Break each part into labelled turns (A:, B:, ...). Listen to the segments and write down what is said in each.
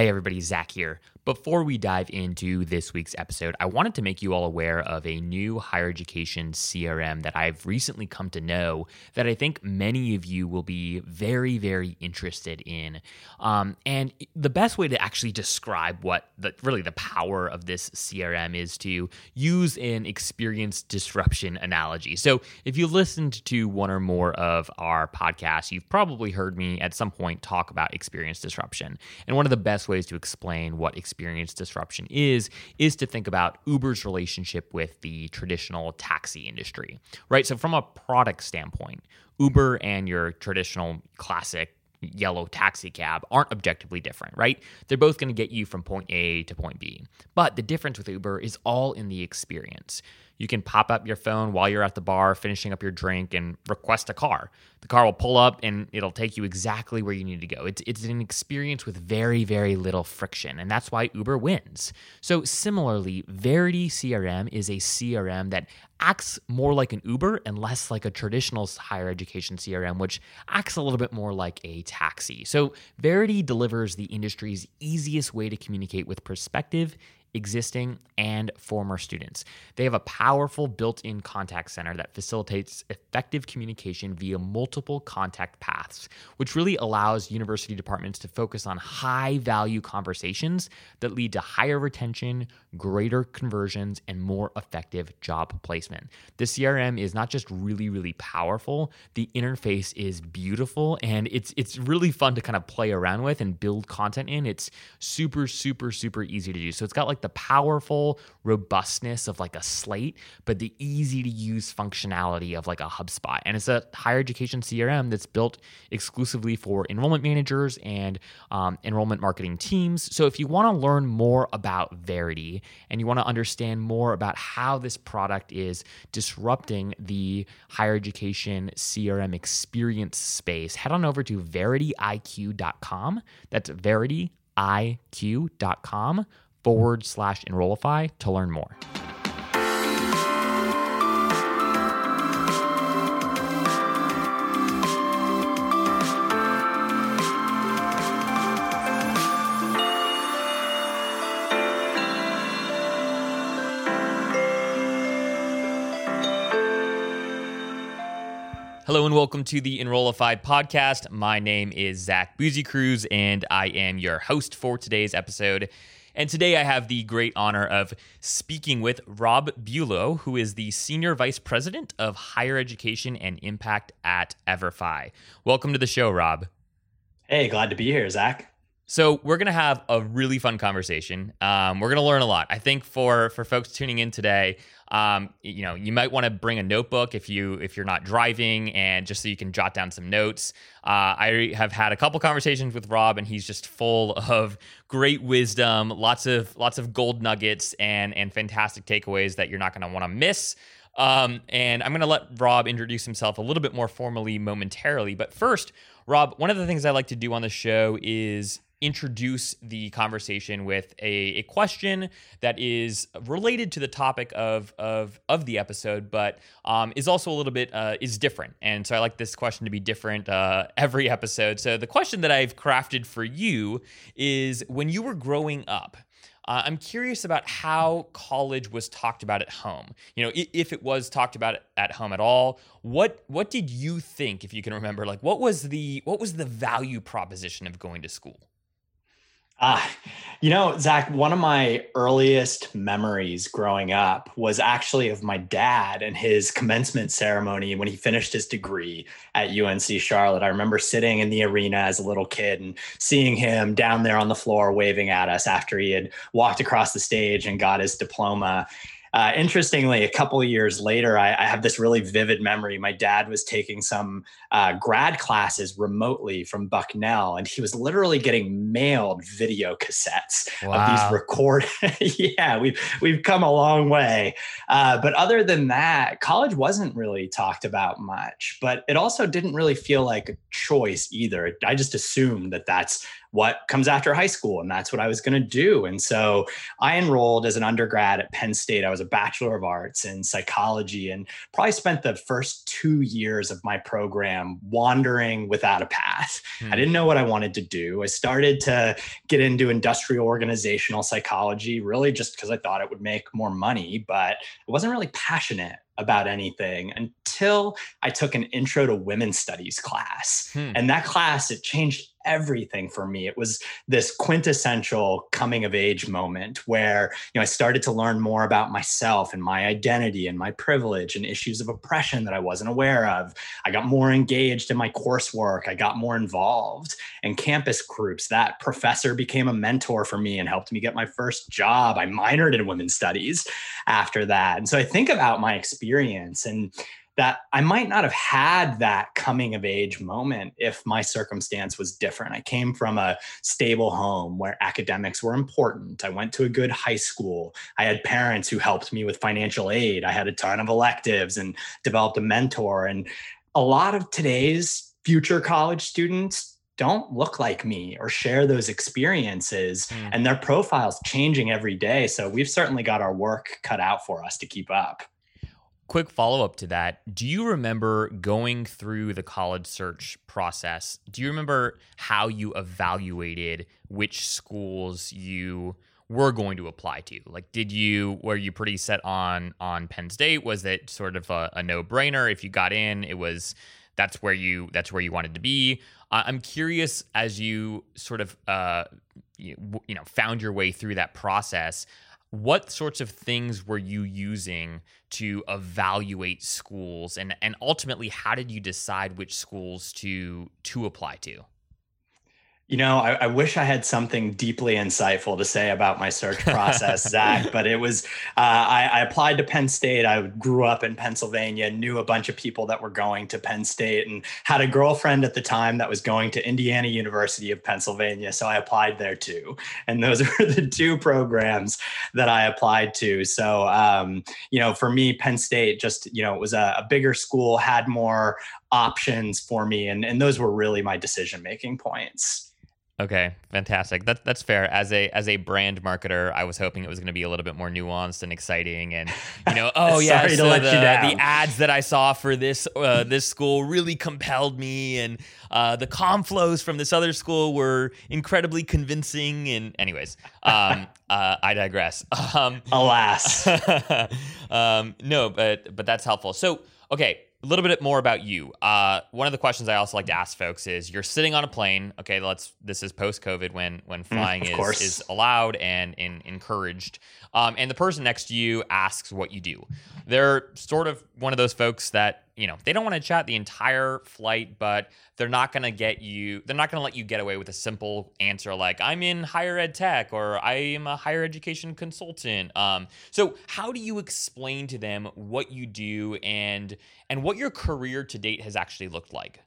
A: Hey, everybody, Zach here. Before we dive into this week's episode, I wanted to make you all aware of a new higher education CRM that I've recently come to know that I think many of you will be very, very interested in. Um, and the best way to actually describe what the, really the power of this CRM is to use an experience disruption analogy. So, if you listened to one or more of our podcasts, you've probably heard me at some point talk about experience disruption. And one of the best ways to explain what experience disruption is is to think about Uber's relationship with the traditional taxi industry, right? So from a product standpoint, Uber and your traditional classic yellow taxi cab aren't objectively different, right? They're both going to get you from point A to point B. But the difference with Uber is all in the experience. You can pop up your phone while you're at the bar finishing up your drink and request a car. The car will pull up and it'll take you exactly where you need to go. It's, it's an experience with very, very little friction, and that's why Uber wins. So, similarly, Verity CRM is a CRM that acts more like an Uber and less like a traditional higher education CRM, which acts a little bit more like a taxi. So, Verity delivers the industry's easiest way to communicate with prospective existing, and former students. They have a powerful built in contact center that facilitates effective communication via multiple contact paths, which really allows university departments to focus on high value conversations that lead to higher retention, greater conversions, and more effective job placement. The CRM is not just really, really powerful, the interface is beautiful and it's it's really fun to kind of play around with and build content in. It's super, super, super easy to do. So it's got like like the powerful robustness of like a slate, but the easy to use functionality of like a HubSpot. And it's a higher education CRM that's built exclusively for enrollment managers and um, enrollment marketing teams. So if you want to learn more about Verity and you want to understand more about how this product is disrupting the higher education CRM experience space, head on over to verityIQ.com. That's verityIQ.com forward slash Enrollify to learn more. Hello and welcome to the Enrollify podcast. My name is Zach Busekrus, and I am your host for today's episode. And today I have the great honor of speaking with Rob Buelow, who is the Senior Vice President of Higher Education and Impact at Everfi. Welcome to the show, Rob.
B: Hey, glad to be here, Zach.
A: So we're gonna have a really fun conversation. Um, we're gonna learn a lot. I think for for folks tuning in today, um, you know, you might want to bring a notebook if you if you're not driving, and just so you can jot down some notes. Uh, I have had a couple conversations with Rob, and he's just full of great wisdom, lots of lots of gold nuggets, and and fantastic takeaways that you're not to want to miss. Um, and I'm going to let Rob introduce himself a little bit more formally momentarily. But first, Rob, one of the things I like to do on the show is introduce the conversation with a, a question that is related to the topic of of, of the episode, but um, is also a little bit uh, is different. And so I like this question to be different uh, every episode. So the question that I've crafted for you is: When you were growing up. Uh, I'm curious about how college was talked about at home. You know, if it was talked about at home at all, what what did you think, if you can remember? Like, what was the what was the value proposition of going to school?
B: Ah, you know, Zach, one of my earliest memories growing up was actually of my dad and his commencement ceremony when he finished his degree at UNC Charlotte. I remember sitting in the arena as a little kid and seeing him down there on the floor waving at us after he had walked across the stage and got his diploma. Uh, interestingly, a couple of years later, I, I, have this really vivid memory. My dad was taking some uh, grad classes remotely from Bucknell, and he was literally getting mailed video cassettes wow. of these record. yeah, we've we've come a long way. Uh, but other than that, college wasn't really talked about much. But it also didn't really feel like a choice either. I just assumed that that's what comes after high school. And that's what I was going to do. And so I enrolled as an undergrad at Penn State. I was a Bachelor of Arts in psychology and probably spent the first two years of my program wandering without a path. Hmm. I didn't know what I wanted to do. I started to get into industrial organizational psychology really just because I thought it would make more money, but I wasn't really passionate about anything until I took an intro to women's studies class. Hmm. And that class, it changed everything for me. It was this quintessential coming of age moment where, you know, I started to learn more about myself and my identity and my privilege and issues of oppression that I wasn't aware of. I got more engaged in my coursework. I got more involved in campus groups. That professor became a mentor for me and helped me get my first job. I minored in women's studies after that. And so I think about my experience and that I might not have had that coming of age moment if my circumstance was different. I came from a stable home where academics were important. I went to a good high school. I had parents who helped me with financial aid. I had a ton of electives and developed a mentor. And a lot of today's future college students don't look like me or share those experiences mm. and their profiles changing every day so we've certainly got our work cut out for us to keep up
A: quick follow up to that. Do you remember going through the college search process? Do you remember how you evaluated which schools you were going to apply to? Like, did you were you pretty set on on Penn State? Was it sort of a, a no brainer? If you got in, it was that's where you that's where you wanted to be. Uh, I'm curious as you sort of uh, you, you know found your way through that process what sorts of things were you using to evaluate schools? And and ultimately how did you decide which schools to to apply to
B: you know, I, I, wish I had something deeply insightful to say about my search process, Zach, but it was, uh, I, I, applied to Penn State. I grew up in Pennsylvania, knew a bunch of people that were going to Penn State, and had a girlfriend at the time that was going to Indiana University of Pennsylvania. So I applied there too. And those were the two programs that I applied to. So, um, you know, for me, Penn State just, you know, it was a, a bigger school, had more options for me. And, and those were really my decision making points.
A: Okay, fantastic. That that's fair. As a as a brand marketer, I was hoping it was going to be a little bit more nuanced and exciting, and you know, oh yeah, so the, the ads that I saw for this uh, this school really compelled me, and uh, the com flows from this other school were incredibly convincing. And anyways, um, uh, I digress. Um,
B: Alas,
A: um, no, but but that's helpful. So okay, a little bit more about you. Uh, one of the questions I also like to ask folks is: You're sitting on a plane. Okay, let's. This is post COVID when when mm, flying mm, is is allowed and in, encouraged. Um, and the person next to you asks what you do. They're sort of one of those folks that you know they don't want to chat the entire flight, but they're not going to get you. They're not going to let you get away with a simple answer like "I'm in higher ed tech" or "I am a higher education consultant." Um, so, how do you explain to them what you do and and what your career to date has actually looked like?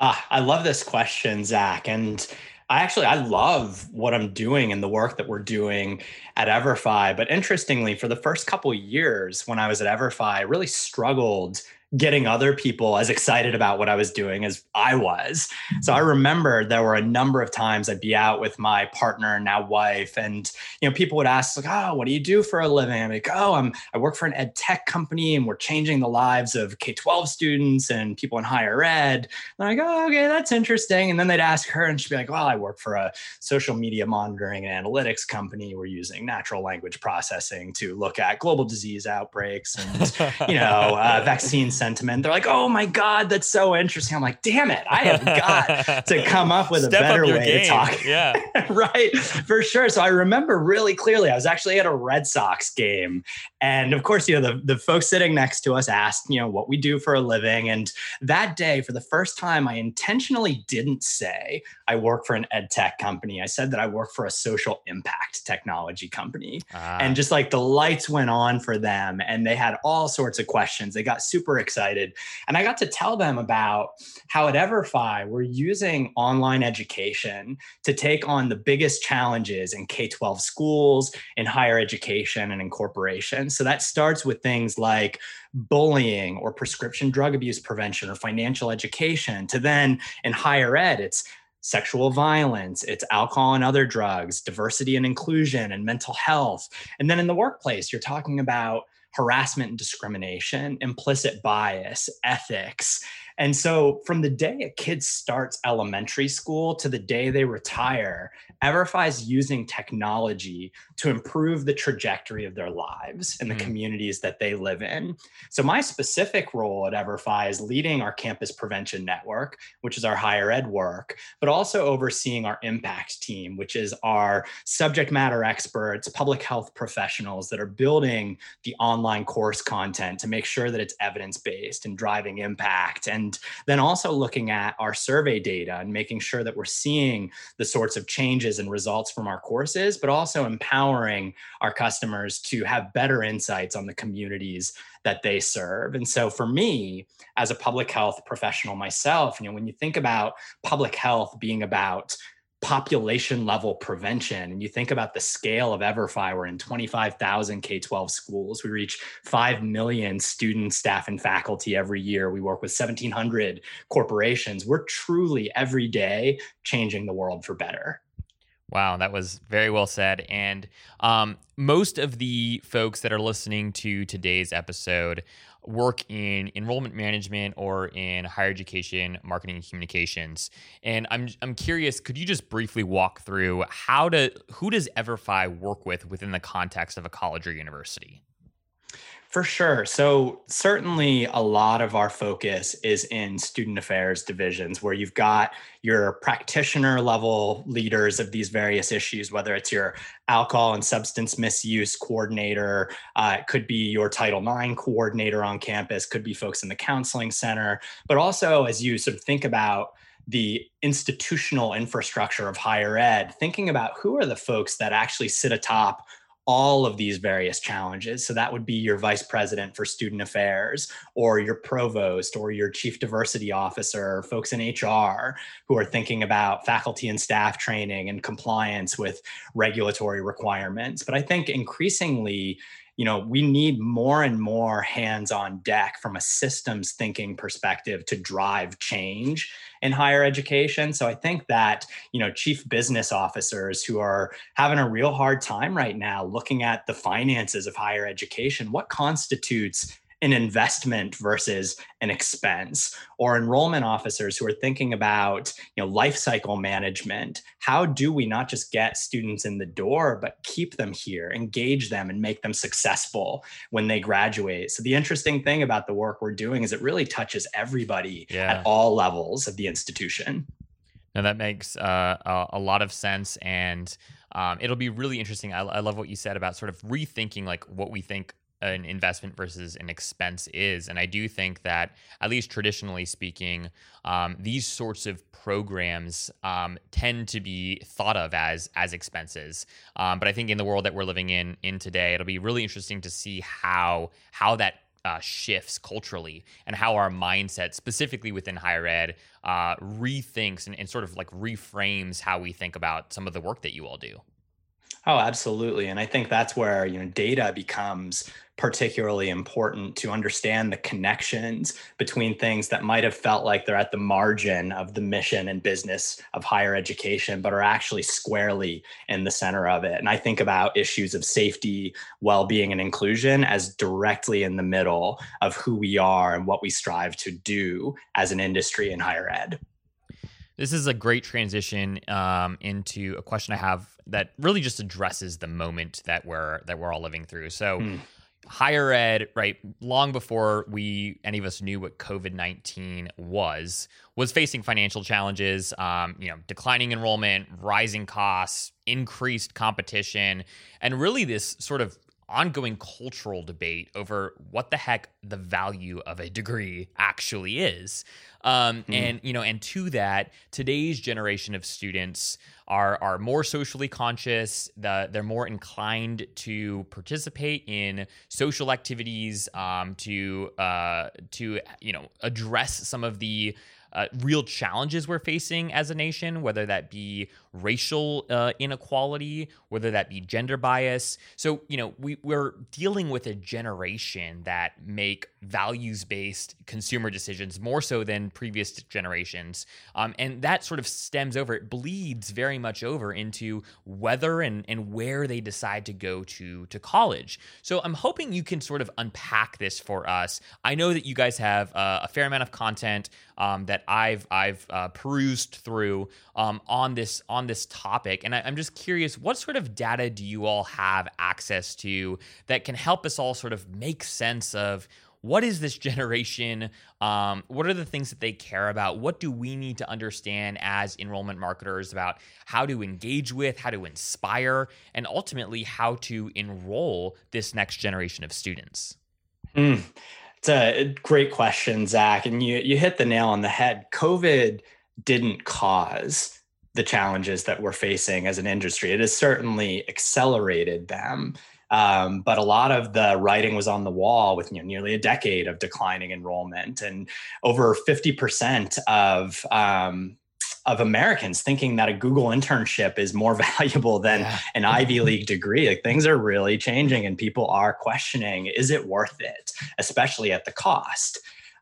B: Ah, I love this question, Zach, and I actually I love what I'm doing and the work that we're doing at Everfi. But interestingly, for the first couple years when I was at Everfi, I really struggled getting other people as excited about what I was doing as I was. So I remember there were a number of times I'd be out with my partner, now wife, and you know, people would ask, like, oh, what do you do for a living? I'm like, oh, I'm I work for an ed tech company and we're changing the lives of K-12 students and people in higher ed. And I'm like, oh, okay, that's interesting. And then they'd ask her and she'd be like, well, I work for a social media monitoring and analytics company. We're using natural language processing to look at global disease outbreaks and you know, uh, vaccine sentiment. They're like, "Oh my god, that's so interesting." I'm like, "Damn it, I have got to come up with a better way game. to talk."
A: Yeah,
B: right, for sure. So I remember really clearly. I was actually at a Red Sox game, and of course, you know, the the folks sitting next to us asked, you know, what we do for a living. And that day, for the first time, I intentionally didn't say I work for an ed tech company. I said that I work for a social impact technology company, ah. and just like the lights went on for them, and they had all sorts of questions. They got super excited. And I got to tell them about how at Everfi, we're using online education to take on the biggest challenges in K 12 schools, in higher education, and in corporations. So that starts with things like bullying or prescription drug abuse prevention or financial education, to then in higher ed, it's sexual violence, it's alcohol and other drugs, diversity and inclusion, and mental health. And then in the workplace, you're talking about harassment and discrimination, implicit bias, ethics. And so, from the day a kid starts elementary school to the day they retire, Everfi is using technology to improve the trajectory of their lives and the mm. communities that they live in. So, my specific role at Everfi is leading our campus prevention network, which is our higher ed work, but also overseeing our impact team, which is our subject matter experts, public health professionals that are building the online course content to make sure that it's evidence based and driving impact. And then also looking at our survey data and making sure that we're seeing the sorts of changes and results from our courses, but also empowering empowering our customers to have better insights on the communities that they serve. And so for me, as a public health professional myself, you know, when you think about public health being about population level prevention. And you think about the scale of everfi we're in 25000 k-12 schools. We reach 5 million students staff and faculty every year. We work with 1700 corporations. We're truly every day changing the world for better.
A: Wow, that was very well said. And um, most of the folks that are listening to today's episode work in enrollment management or in higher education marketing and communications. And I'm I'm curious, could you just briefly walk through how to who does Everfi work with within the context of a college or university?
B: For sure. So, certainly a lot of our focus is in student affairs divisions where you've got your practitioner level leaders of these various issues, whether it's your alcohol and substance misuse coordinator, uh, it could be your Title IX coordinator on campus, could be folks in the counseling center, but also as you sort of think about the institutional infrastructure of higher ed, thinking about who are the folks that actually sit atop all of these various challenges. So that would be your vice president for student affairs, or your provost, or your chief diversity officer, folks in HR who are thinking about faculty and staff training and compliance with regulatory requirements. But I think increasingly, you know we need more and more hands on deck from a systems thinking perspective to drive change in higher education. So i think that you know chief business officers who are having a real hard time right now looking at the finances of higher education what constitutes an investment versus an expense or enrollment officers who are thinking about you know life cycle management. How do we not just get students in the door but keep them here engage them and make them successful when they graduate? So the interesting thing about the work we're doing is it really touches everybody yeah. at all levels of the institution.
A: Now that makes uh, a, a, lot of sense and um, it'll be really interesting. I, I love what you said about sort of rethinking like what we think an investment versus an expense is. And I do think that, at least traditionally speaking, um, these sorts of programs um, tend to be thought of as as expenses. Um, but I think in the world that we're living in in today, it'll be really interesting to see how how that uh, shifts culturally and how our mindset, specifically within higher ed, uh, rethinks and, and sort of like reframes how we think about some of the work that you all do.
B: Oh, absolutely. And I think that's where, you know, data becomes particularly important to understand the connections between things that might have felt like they're at the margin of the mission and business of higher education, but are actually squarely in the center of it. And I think about issues of safety, well being, and inclusion as directly in the middle of who we are and what we strive to do as an industry in higher ed.
A: This is a great transition um, into a question I have that really just addresses the moment that we're that we're all living through. So. Hmm higher ed, right, long before we any of us knew what COVID nineteen was, was facing financial challenges. Um, you know, declining enrollment, rising costs, increased competition, and really this sort of ongoing cultural debate over what the heck the value of a degree actually is. Um, mm. And you know, and to that, today's generation of students are are more socially conscious. The, they're more inclined to participate in social activities, um, to uh, to you know address some of the uh, real challenges we're facing as a nation, whether that be racial uh, inequality, whether that be gender bias. So, you know, we, we're dealing with a generation that make values based consumer decisions more so than previous generations. Um, and that sort of stems over, it bleeds very much over into whether and, and where they decide to go to, to college. So I'm hoping you can sort of unpack this for us. I know that you guys have uh, a fair amount of content um, that I've I've uh, perused through um, on this on this topic, and I, I'm just curious, what sort of data do you all have access to that can help us all sort of make sense of what is this generation? Um, what are the things that they care about? What do we need to understand as enrollment marketers about how to engage with, how to inspire, and ultimately how to enroll this next generation of students?
B: Mm. It's a great question, Zach. And you, you hit the nail on the head. COVID didn't cause the challenges that we're facing as an industry. It has certainly accelerated them. Um, but a lot of the writing was on the wall with you know, nearly a decade of declining enrollment and over 50% of um, of Americans thinking that a Google internship is more valuable than yeah. an Ivy League degree. Like things are really changing and people are questioning is it worth it, especially at the cost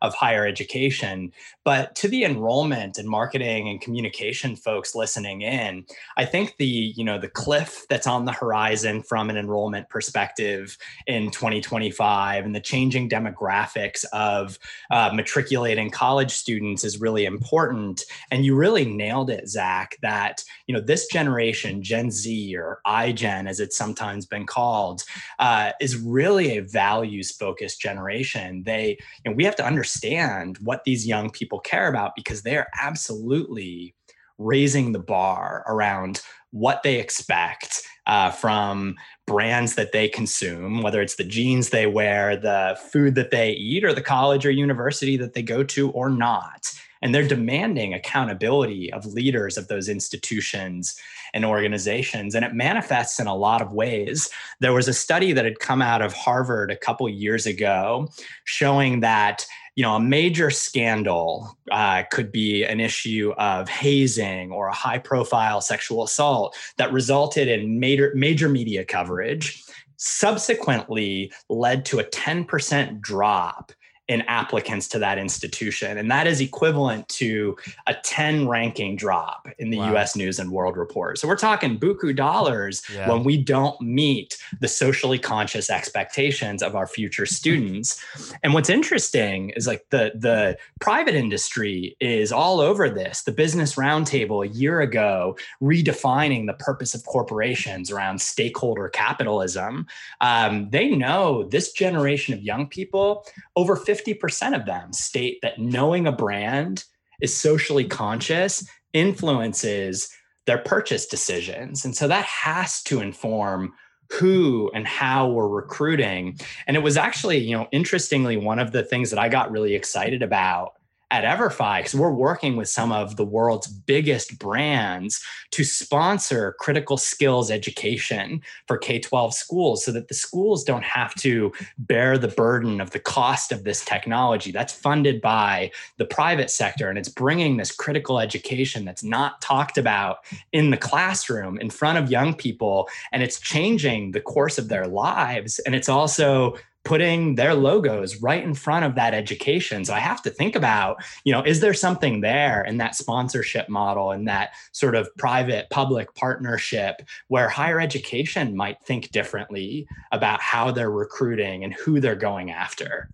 B: of higher education. But to the enrollment and marketing and communication folks listening in, I think the you know the cliff that's on the horizon from an enrollment perspective in 2025 and the changing demographics of uh, matriculating college students is really important. And you really nailed it, Zach. That you know this generation, Gen Z or iGen, as it's sometimes been called, uh, is really a values focused generation. They you know we have to understand understand what these young people care about because they're absolutely raising the bar around what they expect uh, from brands that they consume, whether it's the jeans they wear, the food that they eat, or the college or university that they go to or not. And they're demanding accountability of leaders of those institutions and organizations. And it manifests in a lot of ways. There was a study that had come out of Harvard a couple years ago showing that you know, a major scandal uh, could be an issue of hazing or a high profile sexual assault that resulted in major, major media coverage, subsequently led to a 10% drop in applicants to that institution. And that is equivalent to a 10 ranking drop in the wow. US News and World Report. So we're talking buku dollars yeah. when we don't meet the socially conscious expectations of our future students. and what's interesting is like the, the private industry is all over this. The Business Roundtable a year ago redefining the purpose of corporations around stakeholder capitalism. Um, they know this generation of young people, over 50 50% of them state that knowing a brand is socially conscious influences their purchase decisions. And so that has to inform who and how we're recruiting. And it was actually, you know, interestingly, one of the things that I got really excited about at Everfi because we're working with some of the world's biggest brands to sponsor critical skills education for K 12 schools so that the schools don't have to bear the burden of the cost of this technology. That's funded by the private sector, and it's bringing this critical education that's not talked about in the classroom in front of young people, and it's changing the course of their lives. And it's also putting their logos right in front of that education. So I have to think about, you know, is there something there in that sponsorship model and that sort of private public partnership where higher education might think differently about how they're recruiting and who they're going after?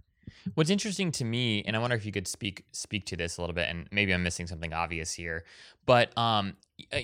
A: What's interesting to me, and I wonder if you could speak speak to this a little bit, and maybe I'm missing something obvious here, but um,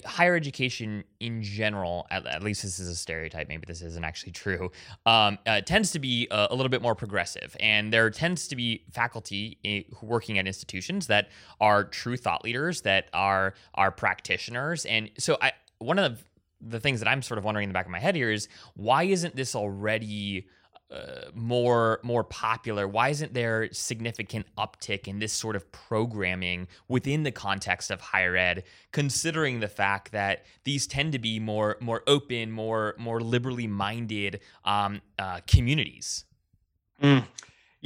A: higher education in general, at, at, least this is a stereotype, maybe this isn't actually true, um, uh, tends to be a, a, little bit more progressive. And there tends to be faculty eh, working at institutions that are true thought leaders, that are, are practitioners. And so I, one of the, the things that I'm sort of wondering in the back of my head here is why isn't this already uh, more more popular why isn't there significant uptick in this sort of programming within the context of higher ed considering the fact that these tend to be more more open more more liberally minded um, uh, communities
B: mm.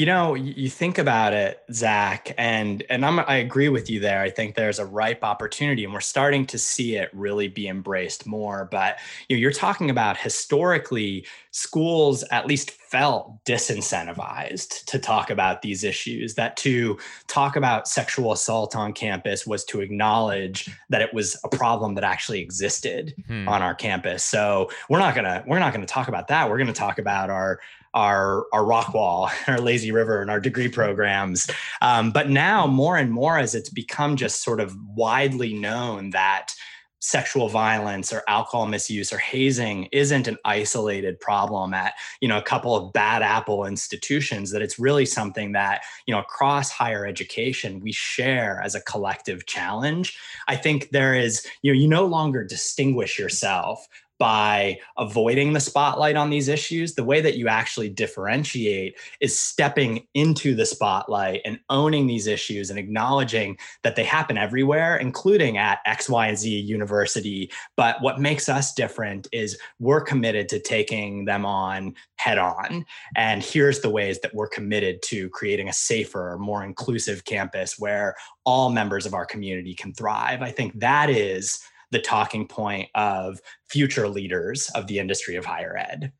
B: You know, you think about it, Zach, and and I'm, I agree with you there. I think there's a ripe opportunity, and we're starting to see it really be embraced more. But you know, you're talking about historically, schools at least felt disincentivized to talk about these issues. That to talk about sexual assault on campus was to acknowledge that it was a problem that actually existed hmm. on our campus. So we're not gonna we're not gonna talk about that. We're gonna talk about our our our Rockwall, our Lazy River, and our degree programs. Um, but now, more and more, as it's become just sort of widely known that sexual violence or alcohol misuse or hazing isn't an isolated problem at you know a couple of bad apple institutions that it's really something that you know across higher education we share as a collective challenge i think there is you know you no longer distinguish yourself by avoiding the spotlight on these issues, the way that you actually differentiate is stepping into the spotlight and owning these issues and acknowledging that they happen everywhere, including at X, Y, and Z university. But what makes us different is we're committed to taking them on head on. And here's the ways that we're committed to creating a safer, more inclusive campus where all members of our community can thrive. I think that is the talking point of future leaders of the industry of higher ed.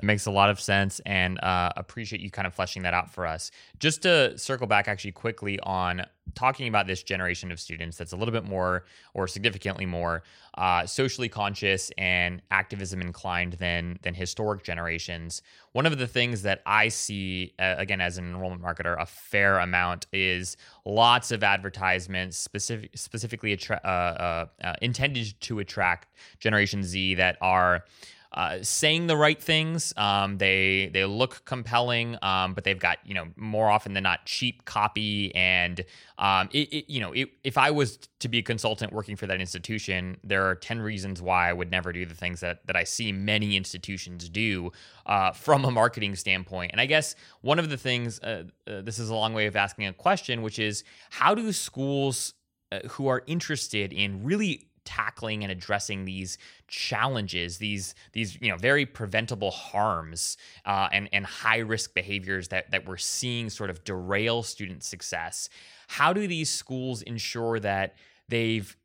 A: That makes a lot of sense and uh, appreciate you kind of fleshing that out for us. Just to circle back actually quickly on talking about this generation of students that's a little bit more or significantly more uh, socially conscious and activism inclined than than historic generations. One of the things that I see uh, again as an enrollment marketer a fair amount is lots of advertisements specific specifically attra- uh, uh, uh intended to attract Generation Z that are uh, saying the right things. Um, they they look compelling, um, but they've got you know more often than not cheap copy. And um, it, it, you know it, if I was to be a consultant working for that institution, there are ten reasons why I would never do the things that that I see many institutions do uh, from a marketing standpoint. And I guess one of the things uh, uh this is a long way of asking a question, which is how do schools uh, who are interested in really tackling and addressing these challenges, these these you know very preventable harms uh, and and high risk behaviors that that we're seeing sort of derail student success. How do these schools ensure that they've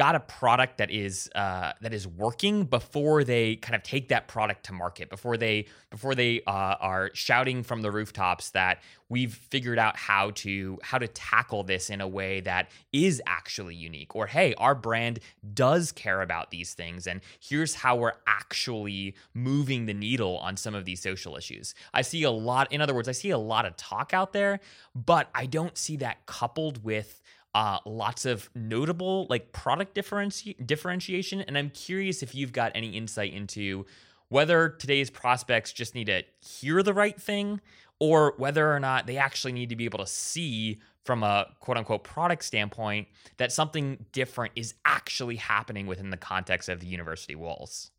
A: got a product that is uh, that is working before they kind of take that product to market before they before they uh, are shouting from the rooftops that we've figured out how to how to tackle this in a way that is actually unique or hey our brand does care about these things and here's how we're actually moving the needle on some of these social issues. I see a lot in other words i see a lot of talk out there but i don't see that coupled with uh, lots of notable like product differenti- differentiation. And I'm curious if you've got any insight into whether today's prospects just need to hear the right thing or whether or not they actually need to be able to see from a quote unquote product standpoint that something different is actually happening within the context of the university walls.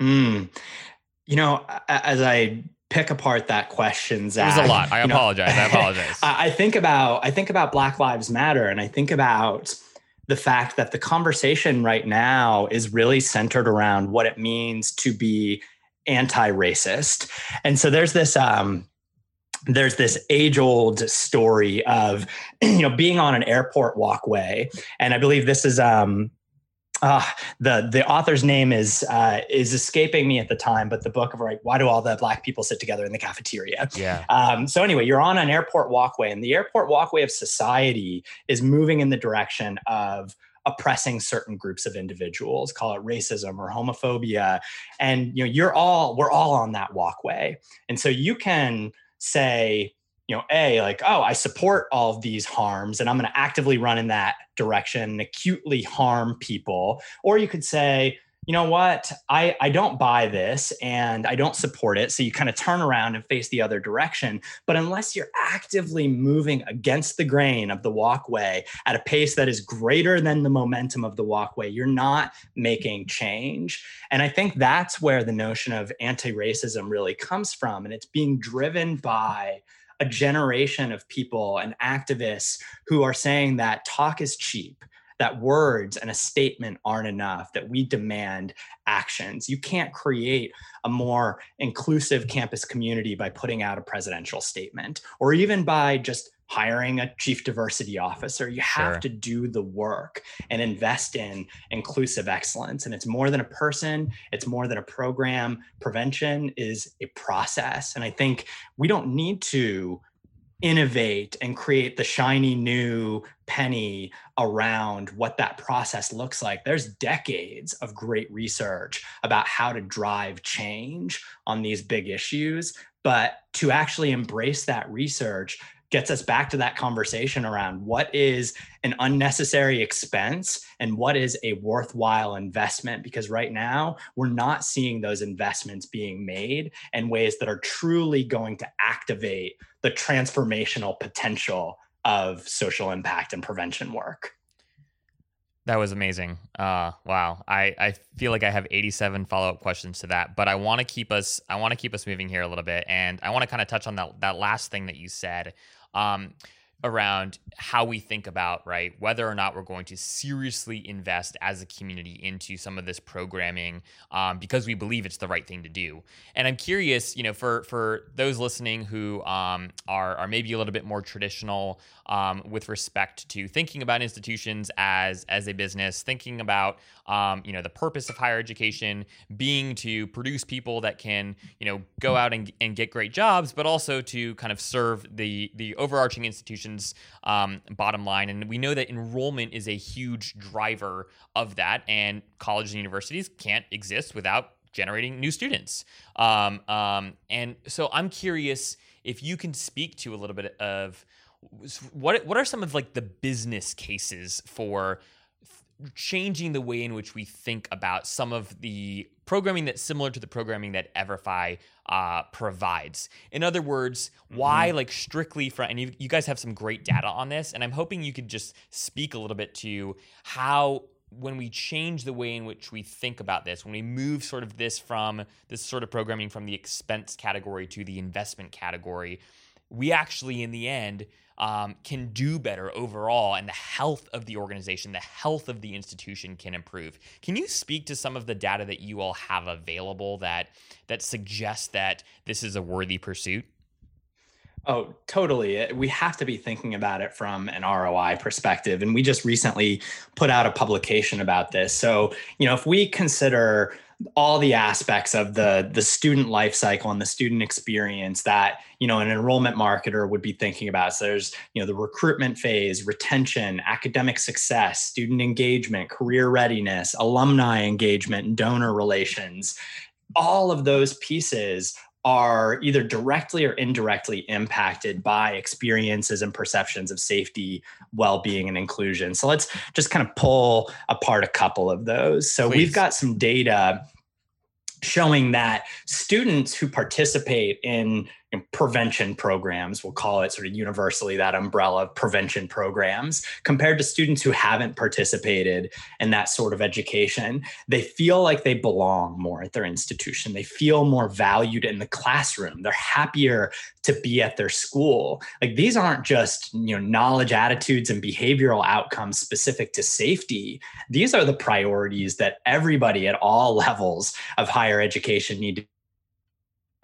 B: Mm. You know, as I pick apart that question, Zach.
A: It was a lot. I apologize. Know, I apologize.
B: I think about I think about Black Lives Matter, and I think about the fact that the conversation right now is really centered around what it means to be anti-racist, and so there's this. Um, there's this age-old story of you know being on an airport walkway and i believe this is um, uh, the the author's name is uh, is escaping me at the time, but the book of like why do all the black people sit together in the cafeteria?
A: Yeah.
B: Um, so anyway, you're on an airport walkway, and the airport walkway of society is moving in the direction of oppressing certain groups of individuals call it racism or homophobia and you know you're all we're all on that walkway and so you can say you know, A, like, oh, I support all of these harms and I'm going to actively run in that direction and acutely harm people. Or you could say, you know what, I, I don't buy this and I don't support it. So you kind of turn around and face the other direction. But unless you're actively moving against the grain of the walkway at a pace that is greater than the momentum of the walkway, you're not making change. And I think that's where the notion of anti racism really comes from. And it's being driven by a generation of people and activists who are saying that talk is cheap that words and a statement aren't enough, that we demand actions. You can't create a more inclusive campus community by putting out a presidential statement or even by just hiring a chief diversity officer. You have sure. to do the work and invest in inclusive excellence. And it's more than a person, it's more than a program. Prevention is a process. And I think we don't need to innovate and create the shiny new penny around what that process looks like. There's decades of great research about how to drive change on these big issues. But to actually embrace that research gets us back to that conversation around what is an unnecessary expense and what is a worthwhile investment because right now we're not seeing those investments being made in ways that are truly going to activate the transformational potential of social impact and prevention work
A: that was amazing. Uh, wow. I, I feel like I have 87 follow up questions to that, but I want to keep us I want to keep us moving here a little bit, and I want to kind of touch on that that last thing that you said um, around how we think about right whether or not we're going to seriously invest as a community into some of this programming um, because we believe it's the right thing to do. And i'm curious you know for for those listening who um, are are maybe a little bit more traditional um, with respect to thinking about institutions as as a business, thinking about um, you know the purpose of higher education being to produce people that can you know go out and, and get great jobs, but also to kind of serve the the overarching um, bottom line. And we know that enrollment is a huge driver of that, and colleges and universities can't exist without generating new students. Um, um, and so I'm curious if you can speak to a little bit of what what are some of like the business cases for changing the way in which we think about some of the programming that's similar to the programming that Everfi uh, provides. In other words, why mm-hmm. like strictly from and you, you guys have some great data on this, and I'm hoping you could just speak a little bit to how when we change the way in which we think about this, when we move sort of this from this sort of programming from the expense category to the investment category, we actually in the end um, can do better overall and the health of the organization, the health of the institution can improve. Can you speak to some of the data that you all have available that that suggests that this is a worthy pursuit?
B: Oh, totally. We have to be thinking about it from an ROI perspective. And we just recently put out a publication about this. So, you know, if we consider all the aspects of the the student life cycle and the student experience that you know an enrollment marketer would be thinking about. So there's you know the recruitment phase retention academic success student engagement career readiness alumni engagement and donor relations. All of those pieces are either directly or indirectly impacted by experiences and perceptions of safety, well being, and inclusion. So let's just kind of pull apart a couple of those. So Please. we've got some data showing that students who participate in prevention programs, we'll call it sort of universally that umbrella of prevention programs, compared to students who haven't participated in that sort of education. They feel like they belong more at their institution. They feel more valued in the classroom. They're happier to be at their school. Like these aren't just, you know, knowledge, attitudes, and behavioral outcomes specific to safety. These are the priorities that everybody at all levels of higher education need to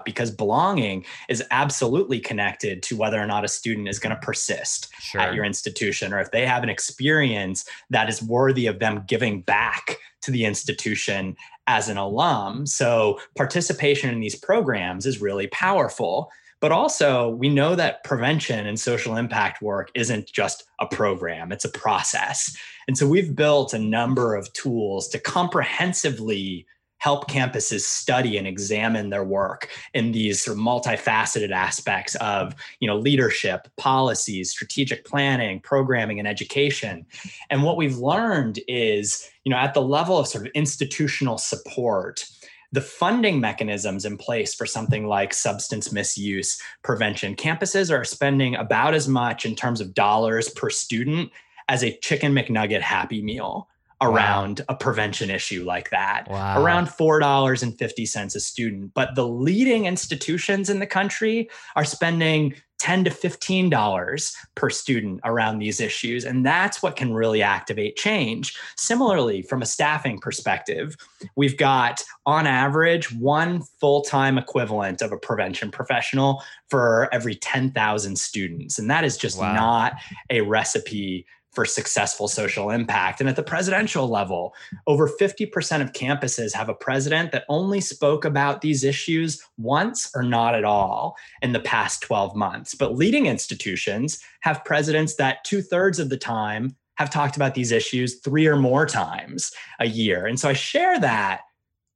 B: because belonging is absolutely connected to whether or not a student is going to persist sure. at your institution or if they have an experience that is worthy of them giving back to the institution as an alum. So, participation in these programs is really powerful. But also, we know that prevention and social impact work isn't just a program, it's a process. And so, we've built a number of tools to comprehensively help campuses study and examine their work in these sort of multifaceted aspects of you know leadership policies strategic planning programming and education. And what we've learned is you know at the level of sort of institutional support the funding mechanisms in place for something like substance misuse prevention. Campuses are spending about as much in terms of dollars per student as a chicken mcnugget happy meal around wow. a prevention issue like that wow. around $4.50 a student but the leading institutions in the country are spending 10 to $15 per student around these issues. And that's what can really activate change. Similarly, from a staffing perspective, we've got on average one full time equivalent of a prevention professional for every 10,000 students. And that is just wow. not a recipe for successful social impact. And at the presidential level, over 50% of campuses have a president that only spoke about these issues once or not at all in the past 12 months. But leading institutions have presidents that two thirds of the time have talked about these issues three or more times a year. And so I share that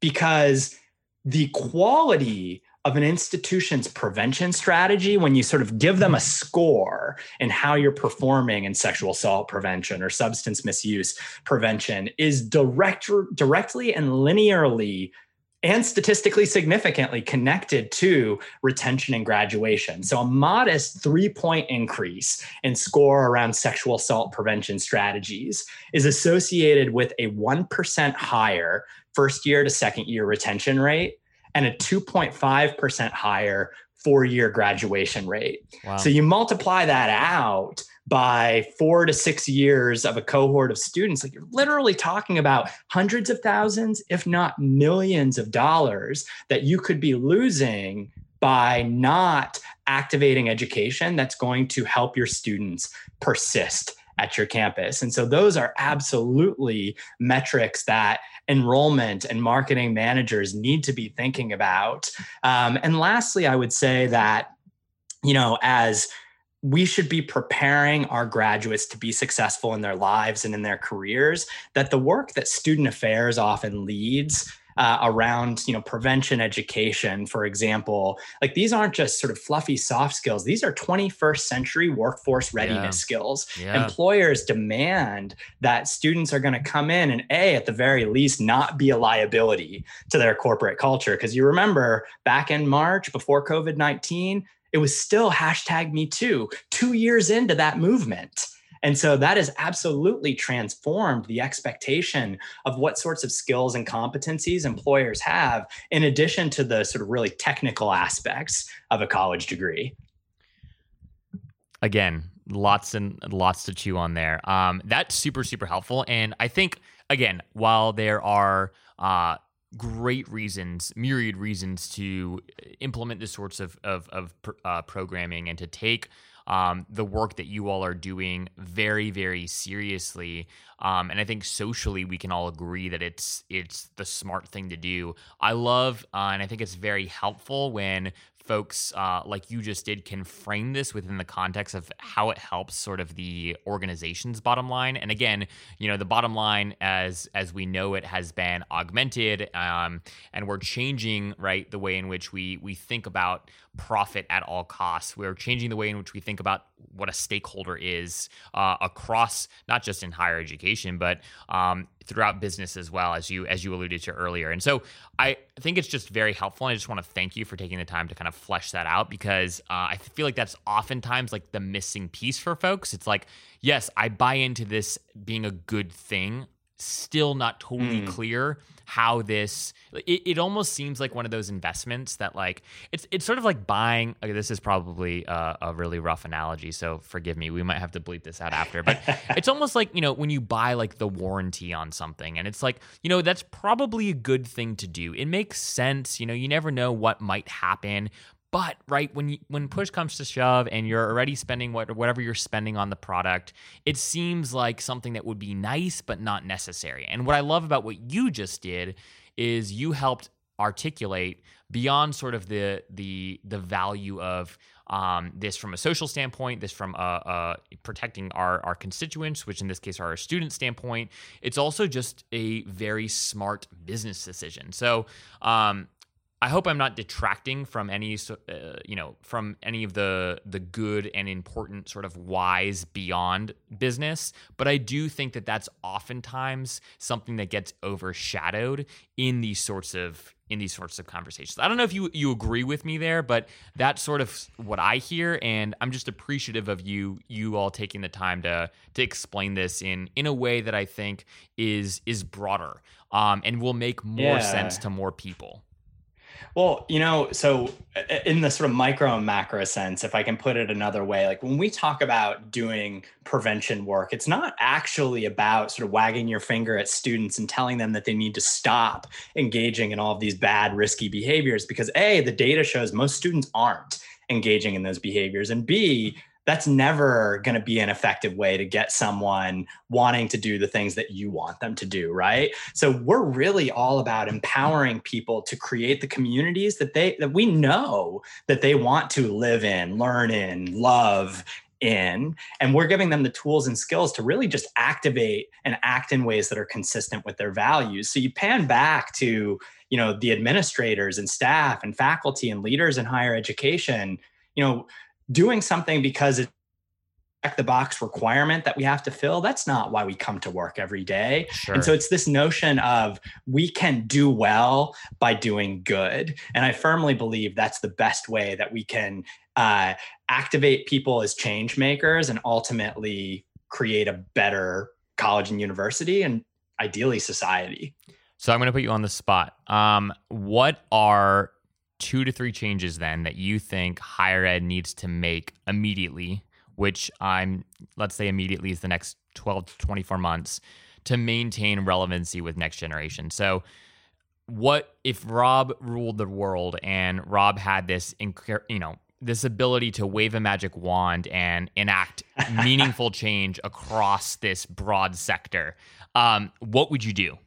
B: because the quality of an institution's prevention strategy when you sort of give them a mm-hmm. score in how you're performing in sexual assault prevention or substance misuse prevention is direct, directly and linearly and statistically significantly connected to retention and graduation. So, a modest three point increase in score around sexual assault prevention strategies is associated with a 1% higher first year to second year retention rate and a 2.5% higher four year graduation rate. Wow. So you multiply that out by four to six years of a cohort of students, like you're literally talking about hundreds of thousands, if not millions of dollars that you could be losing by not activating education that's going to help your students persist at your campus. And so those are absolutely metrics that enrollment and marketing managers need to be thinking about. Um, and lastly, I would say that, you know, as we should be preparing our graduates to be successful in their lives and in their careers, that the work that student affairs often leads uh, around you know prevention education for example. Like these aren't just sort of fluffy soft skills. These are 21st century workforce readiness yeah. skills. Yeah. employers demand that students are going to come in and a at the very least not be a liability to their corporate culture. Because you remember back in march before covid-19 it was still hashtag me too two years into that movement and so that has absolutely transformed the expectation of what sorts of skills and competencies employers have, in addition to the sort of really technical aspects of a college degree.
A: Again, lots and lots to chew on there. Um, that's super, super helpful. And I think, again, while there are uh, great reasons, myriad reasons to implement this sorts of of, of uh, programming and to take um, the work that you all are doing very, very seriously. Um, and I think socially we can all agree that it's it's the smart thing to do. I love, uh, and I think it's very helpful when folks uh, like you just did can frame this within the context of how it helps sort of the organization's bottom line. And again you know the bottom line as as we know it has been augmented um, and we're changing right the way in which we we think about profit at all costs we're changing the way in which we think about what a stakeholder is uh, across not just in higher education but um, throughout business as well as you as you alluded to earlier. And so I think it's just very helpful. And I just want to thank you for taking the time to kind of flesh that out because uh, I feel like that's oftentimes like the missing piece for folks. It's like, yes, I buy into this being a good thing still not totally mm. clear how this it, it almost seems like one of those investments that like it's it's sort of like buying okay, this is probably a, a, really rough analogy so forgive me we might have to bleep this out after but it's almost like you know when you buy like the warranty on something and it's like you know that's probably a good thing to do it makes sense you know you never know what might happen but right when you, when push comes to shove and you're already spending what whatever you're spending on the product, it seems like something that would be nice but not necessary. And what I love about what you just did is you helped articulate beyond sort of the the the value of um, this from a social standpoint, this from uh, uh, protecting our, our constituents, which in this case are our student standpoint. It's also just a very smart business decision. So um, I hope I'm not detracting from any, uh, you know, from any of the the good and important sort of whys beyond business. But I do think that that's oftentimes something that gets overshadowed in these sorts of in these sorts of conversations. I don't know if you you agree with me there, but that's sort of what I hear, and I'm just appreciative of you you all taking the time to to explain this in in a way that I think is is broader um, and will make more yeah. sense to more people.
B: Well, you know, so uh, uh, in the sort of micro and macro sense, if I can put it another way, like when we talk about doing prevention work, it's not actually about sort of wagging your finger at students and telling them that they need to stop engaging in all of these bad, risky behaviors because A, the data shows most students aren't engaging in those behaviors, and B, that's never going to be an effective way to get someone wanting to do the things that you want them to do right? So we're really all about empowering people to create the communities that they that we know that they want to live in learn in love in and we're giving them the tools and skills to really just activate and act in ways that are consistent with their values. So you pan back to you know the administrators and staff and faculty and leaders in higher education. You know doing something because it's the box requirement that we have to fill that's not why we come to work every day. Sure. and so it's this notion of we can do well by doing good. And i firmly believe that's the best way that we can uh, activate people as change makers and ultimately create a better college and university and ideally society.
A: So i'm going to put you on the spot. Um, what are two to three changes then that you think higher ed needs to make immediately, which I'm, let's say immediately is the next 12 to 24 months to maintain relevancy with next generation. So, what if Rob ruled the world and Rob had this, you know, this ability to wave a magic wand and enact meaningful change across this broad sector? Um, what would you do?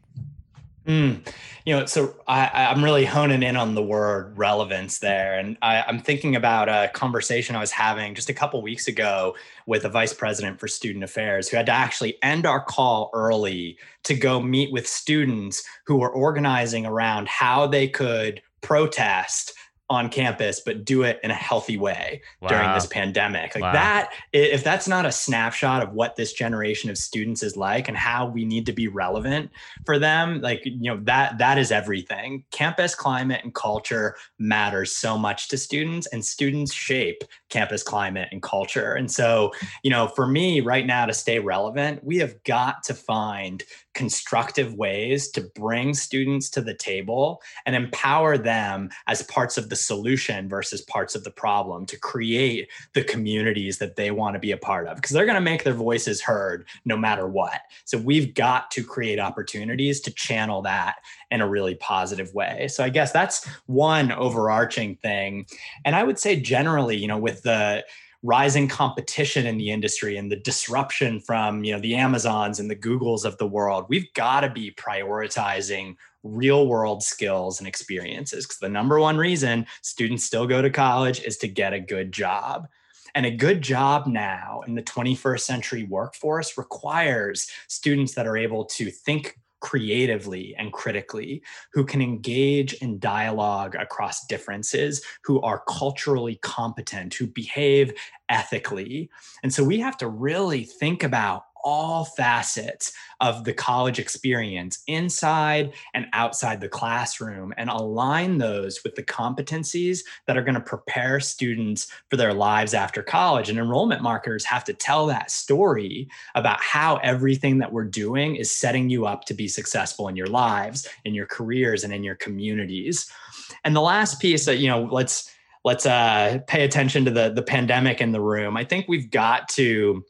B: Mm. You know, so I, am really honing in on the word relevance there. And I, am thinking about a conversation I was having just a couple weeks ago with a vice president for student affairs who had to actually end our call early to go meet with students who were organizing around how they could protest on campus, but do it in a healthy way wow. during this pandemic. Like wow. that, if that's not a snapshot of what this generation of students is like and how we need to be relevant for them, like, you know, that that is everything. Campus climate and culture matters so much to students, and students shape campus climate and culture. And so, you know, for me right now to stay relevant, we have got to find constructive ways to bring students to the table and empower them as parts of the solution versus parts of the problem to create the communities that they want to be a part of because they're going to make their voices heard no matter what. So we've got to create opportunities to channel that in a really positive way. So I guess that's one overarching thing. And I would say generally, you know, with the rising competition in the industry and the disruption from you know the amazons and the googles of the world. We've got to be prioritizing real world skills and experiences because the number one reason students still go to college is to get a good job. And a good job now in the 21st century workforce requires students that are able to think creatively and critically, who can engage in dialogue across differences, who are culturally competent, who behave ethically. And so we have to really think about all facets of the college experience inside and outside the classroom and align those with the competencies that are going to prepare students for their lives after college. And enrollment marketers have to tell that story about how everything that we're doing is setting you up to be successful in your lives, in your careers, and in your communities. And the last piece that, you know, let's let's uh, pay attention to the the pandemic in the room. I think we've got to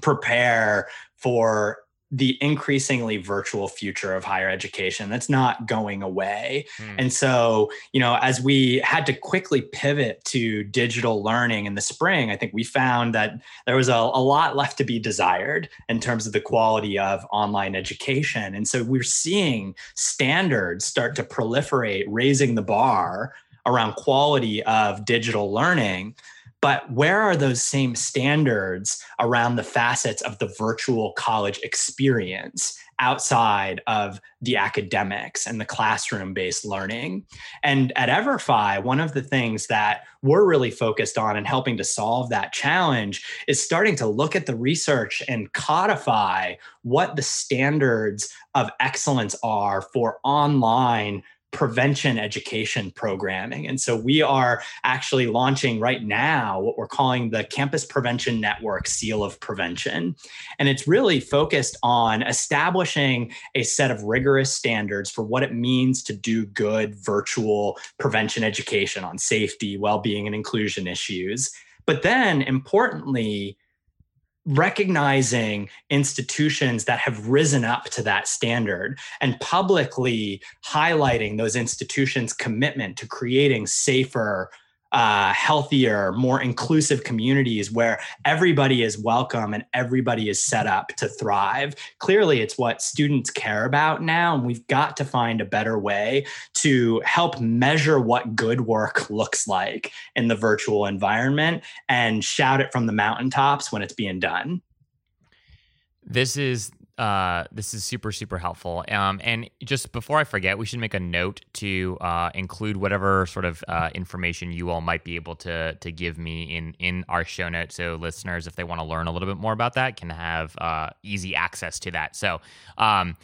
B: prepare for the increasingly virtual future of higher education that's not going away. Mm. And so, you know, as we had to quickly pivot to digital learning in the spring, I think we found that there was a, a, lot left to be desired in terms of the quality of online education. And so we're seeing standards start to proliferate, raising the bar around quality of digital learning but where are those same standards around the facets of the virtual college experience outside of the academics and the classroom based learning? And at EverFi, one of the things that we're really focused on and helping to solve that challenge is starting to look at the research and codify what the standards of excellence are for online prevention education programming. And so we are actually launching right now what we're calling the Campus Prevention Network Seal of Prevention. And it's really focused on establishing a set of rigorous standards for what it means to do good virtual prevention education on safety, well being, and inclusion issues. But then importantly, recognizing institutions that have risen up to that standard and publicly highlighting those institutions' commitment to creating safer, uh, healthier, more inclusive communities where everybody is welcome and everybody is set up to thrive. Clearly, it's what students care about now, and we've got to find a better way to help measure what good work looks like in the virtual environment and shout it from the mountaintops when it's being done.
A: This is uh, this is super super helpful. Um, and just before I forget, we should make a note to uh, include whatever sort of uh, information you all might be able to to give me in in our show notes, so listeners, if they want to learn a little bit more about that, can have uh, easy access to that. So. Um,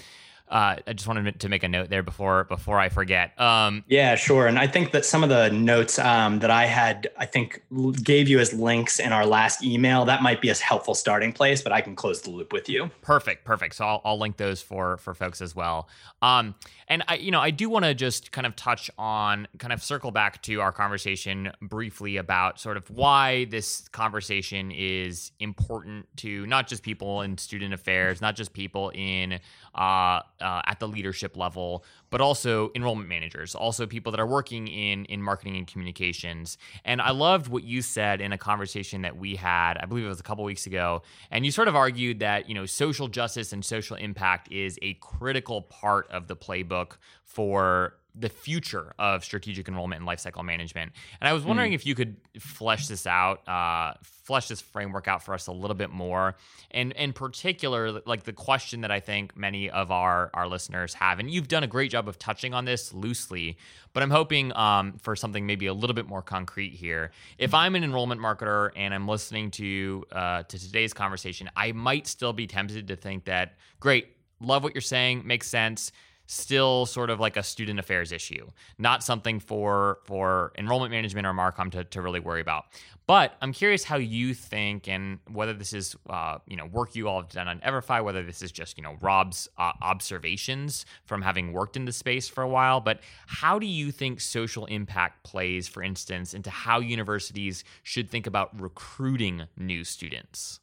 A: uh, I just wanted to make a note there before before I forget. Um,
B: yeah, sure. And I think that some of the notes um, that I had, I think, gave you as links in our last email. That might be a helpful starting place, but I can close the loop with you.
A: Perfect, perfect. So I'll, I'll link those for for folks as well. Um, and I, you know, I do want to just kind of touch on, kind of circle back to our conversation briefly about sort of why this conversation is important to not just people in student affairs, not just people in uh, uh, at the leadership level, but also enrollment managers, also people that are working in in marketing and communications. And I loved what you said in a conversation that we had, I believe it was a couple weeks ago, and you sort of argued that you know social justice and social impact is a critical part of the playbook for the future of strategic enrollment and lifecycle management. And I was wondering mm. if you could flesh this out, uh, flesh this framework out for us a little bit more. And in particular, like the question that I think many of our our listeners have, and you've done a great job of touching on this loosely, but I'm hoping um, for something maybe a little bit more concrete here. If I'm an enrollment marketer and I'm listening to uh, to today's conversation, I might still be tempted to think that great, love what you're saying, makes sense still sort of like a student affairs issue, not something for for enrollment management or Marcom to, to really worry about. But I'm curious how you think, and whether this is uh, you know work you all have done on Everfi, whether this is just you know Rob's uh, observations from having worked in the space for a while. But how do you think social impact plays, for instance, into how universities should think about recruiting new students?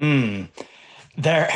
B: Mm, there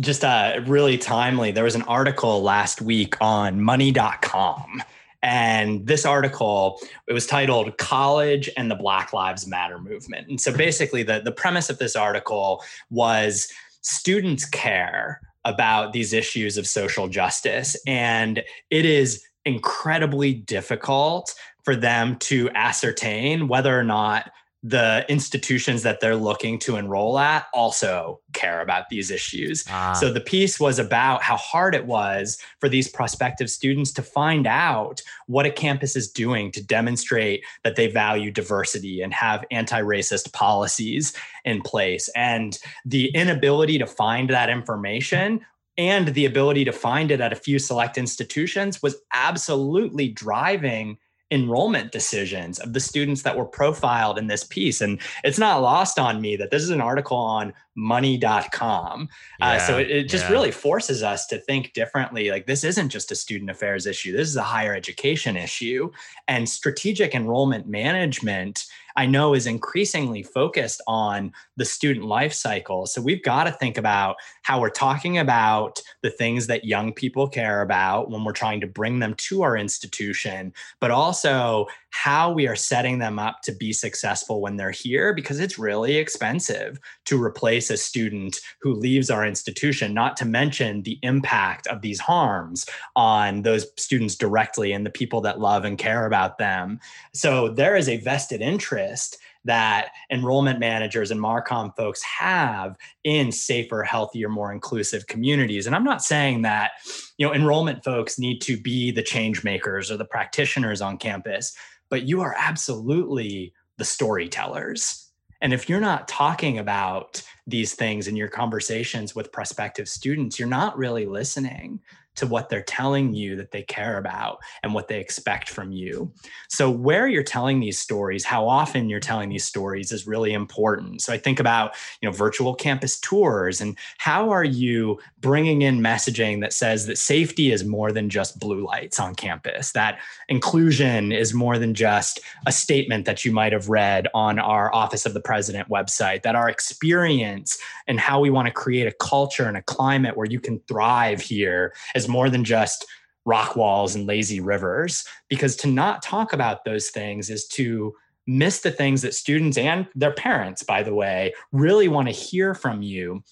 B: just uh, really timely. There was an article last week on money.com. And this article, it was titled College and the Black Lives Matter Movement. And so basically, the, the premise of this article was students care about these issues of social justice. And it is incredibly difficult for them to ascertain whether or not the institutions that they're looking to enroll at also care about these issues. Ah. So the piece was about how hard it was for these prospective students to find out what a campus is doing to demonstrate that they value diversity and have anti-racist policies in place. And the inability to find that information and the ability to find it at a few select institutions was absolutely driving enrollment decisions of the students that were profiled in this piece. And it's not lost on me that this is an article on money.com. Yeah, uh, so it, it just yeah. really forces us to think differently. Like, this isn't just a student affairs issue, this is a higher education issue. And strategic enrollment management I know is increasingly focused on the student life cycle. So we've got to think about how we're talking about the things that young people care about when we're trying to bring them to our institution, but also how we are setting them up to be successful when they're here because it's really expensive to replace a student who leaves our institution, not to mention the impact of these harms on those students directly and the people that love and care about them. So there is a vested interest that enrollment managers and Marcom folks have in safer, healthier, more inclusive communities. And I'm not saying that, you know, enrollment folks need to be the change makers or the practitioners on campus, but you are absolutely the storytellers. And if you're not talking about these things in your conversations with prospective students, you're not really listening to what they're telling you that they care about and what they expect from you. So, where you're telling these stories, how often you're telling these stories is really important. So, I think about, you know, virtual campus tours and how are you bringing in messaging that says that safety is more than just blue lights on campus, that inclusion is more than just a statement that you might have read on our Office of the President website, that our experience and how we want to create a culture and a climate where you can thrive here is more than just rock walls and lazy rivers. Because to not talk about those things is to miss the things that students and their parents, by the way, really want to hear from you.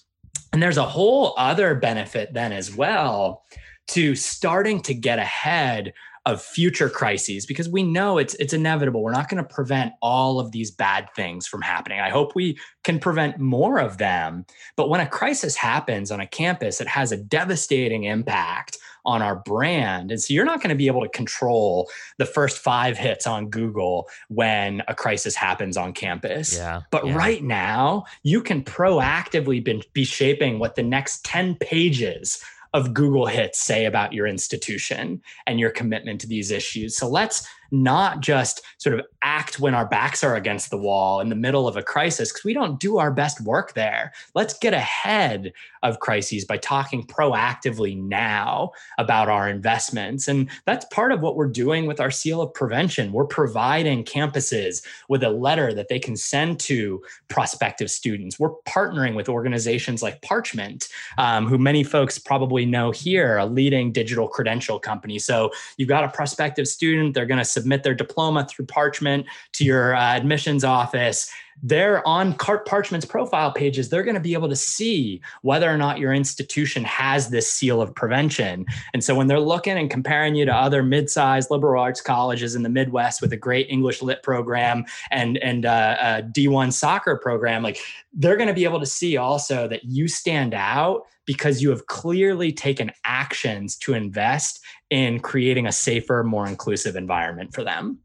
B: And there's a whole other benefit then as well to starting to get ahead of future crises because we know it's it's inevitable. We're not going to prevent all of these bad things from happening. I hope we can prevent more of them. But when a crisis happens on a campus, it has a devastating impact on our brand. And so you're not going to be able to control the first five hits on Google when a crisis happens on campus.
A: Yeah.
B: But
A: yeah.
B: right now, you can proactively be, be shaping what the next 10 pages of Google hits say about your institution and your commitment to these issues. So let's not just sort of act when our backs are against the wall in the middle of a crisis because we don't do our best work there. Let's get ahead of crises by talking proactively now about our investments. And that's part of what we're doing with our seal of prevention. We're providing campuses with a letter that they can send to prospective students. We're partnering with organizations like Parchment, um, who many folks probably know here, a leading digital credential company. So you've got a prospective student, they're going to submit their diploma through Parchment to your uh, admissions office they're on Cart Parchment's profile pages. They're going to be able to see whether or not your institution has this seal of prevention. And so when they're looking and comparing you to other mid-sized liberal arts colleges in the Midwest with a great English lit program and and uh, a D1 soccer program, like they're going to be able to see also that you stand out because you have clearly taken actions to invest in creating a safer, more inclusive environment for them.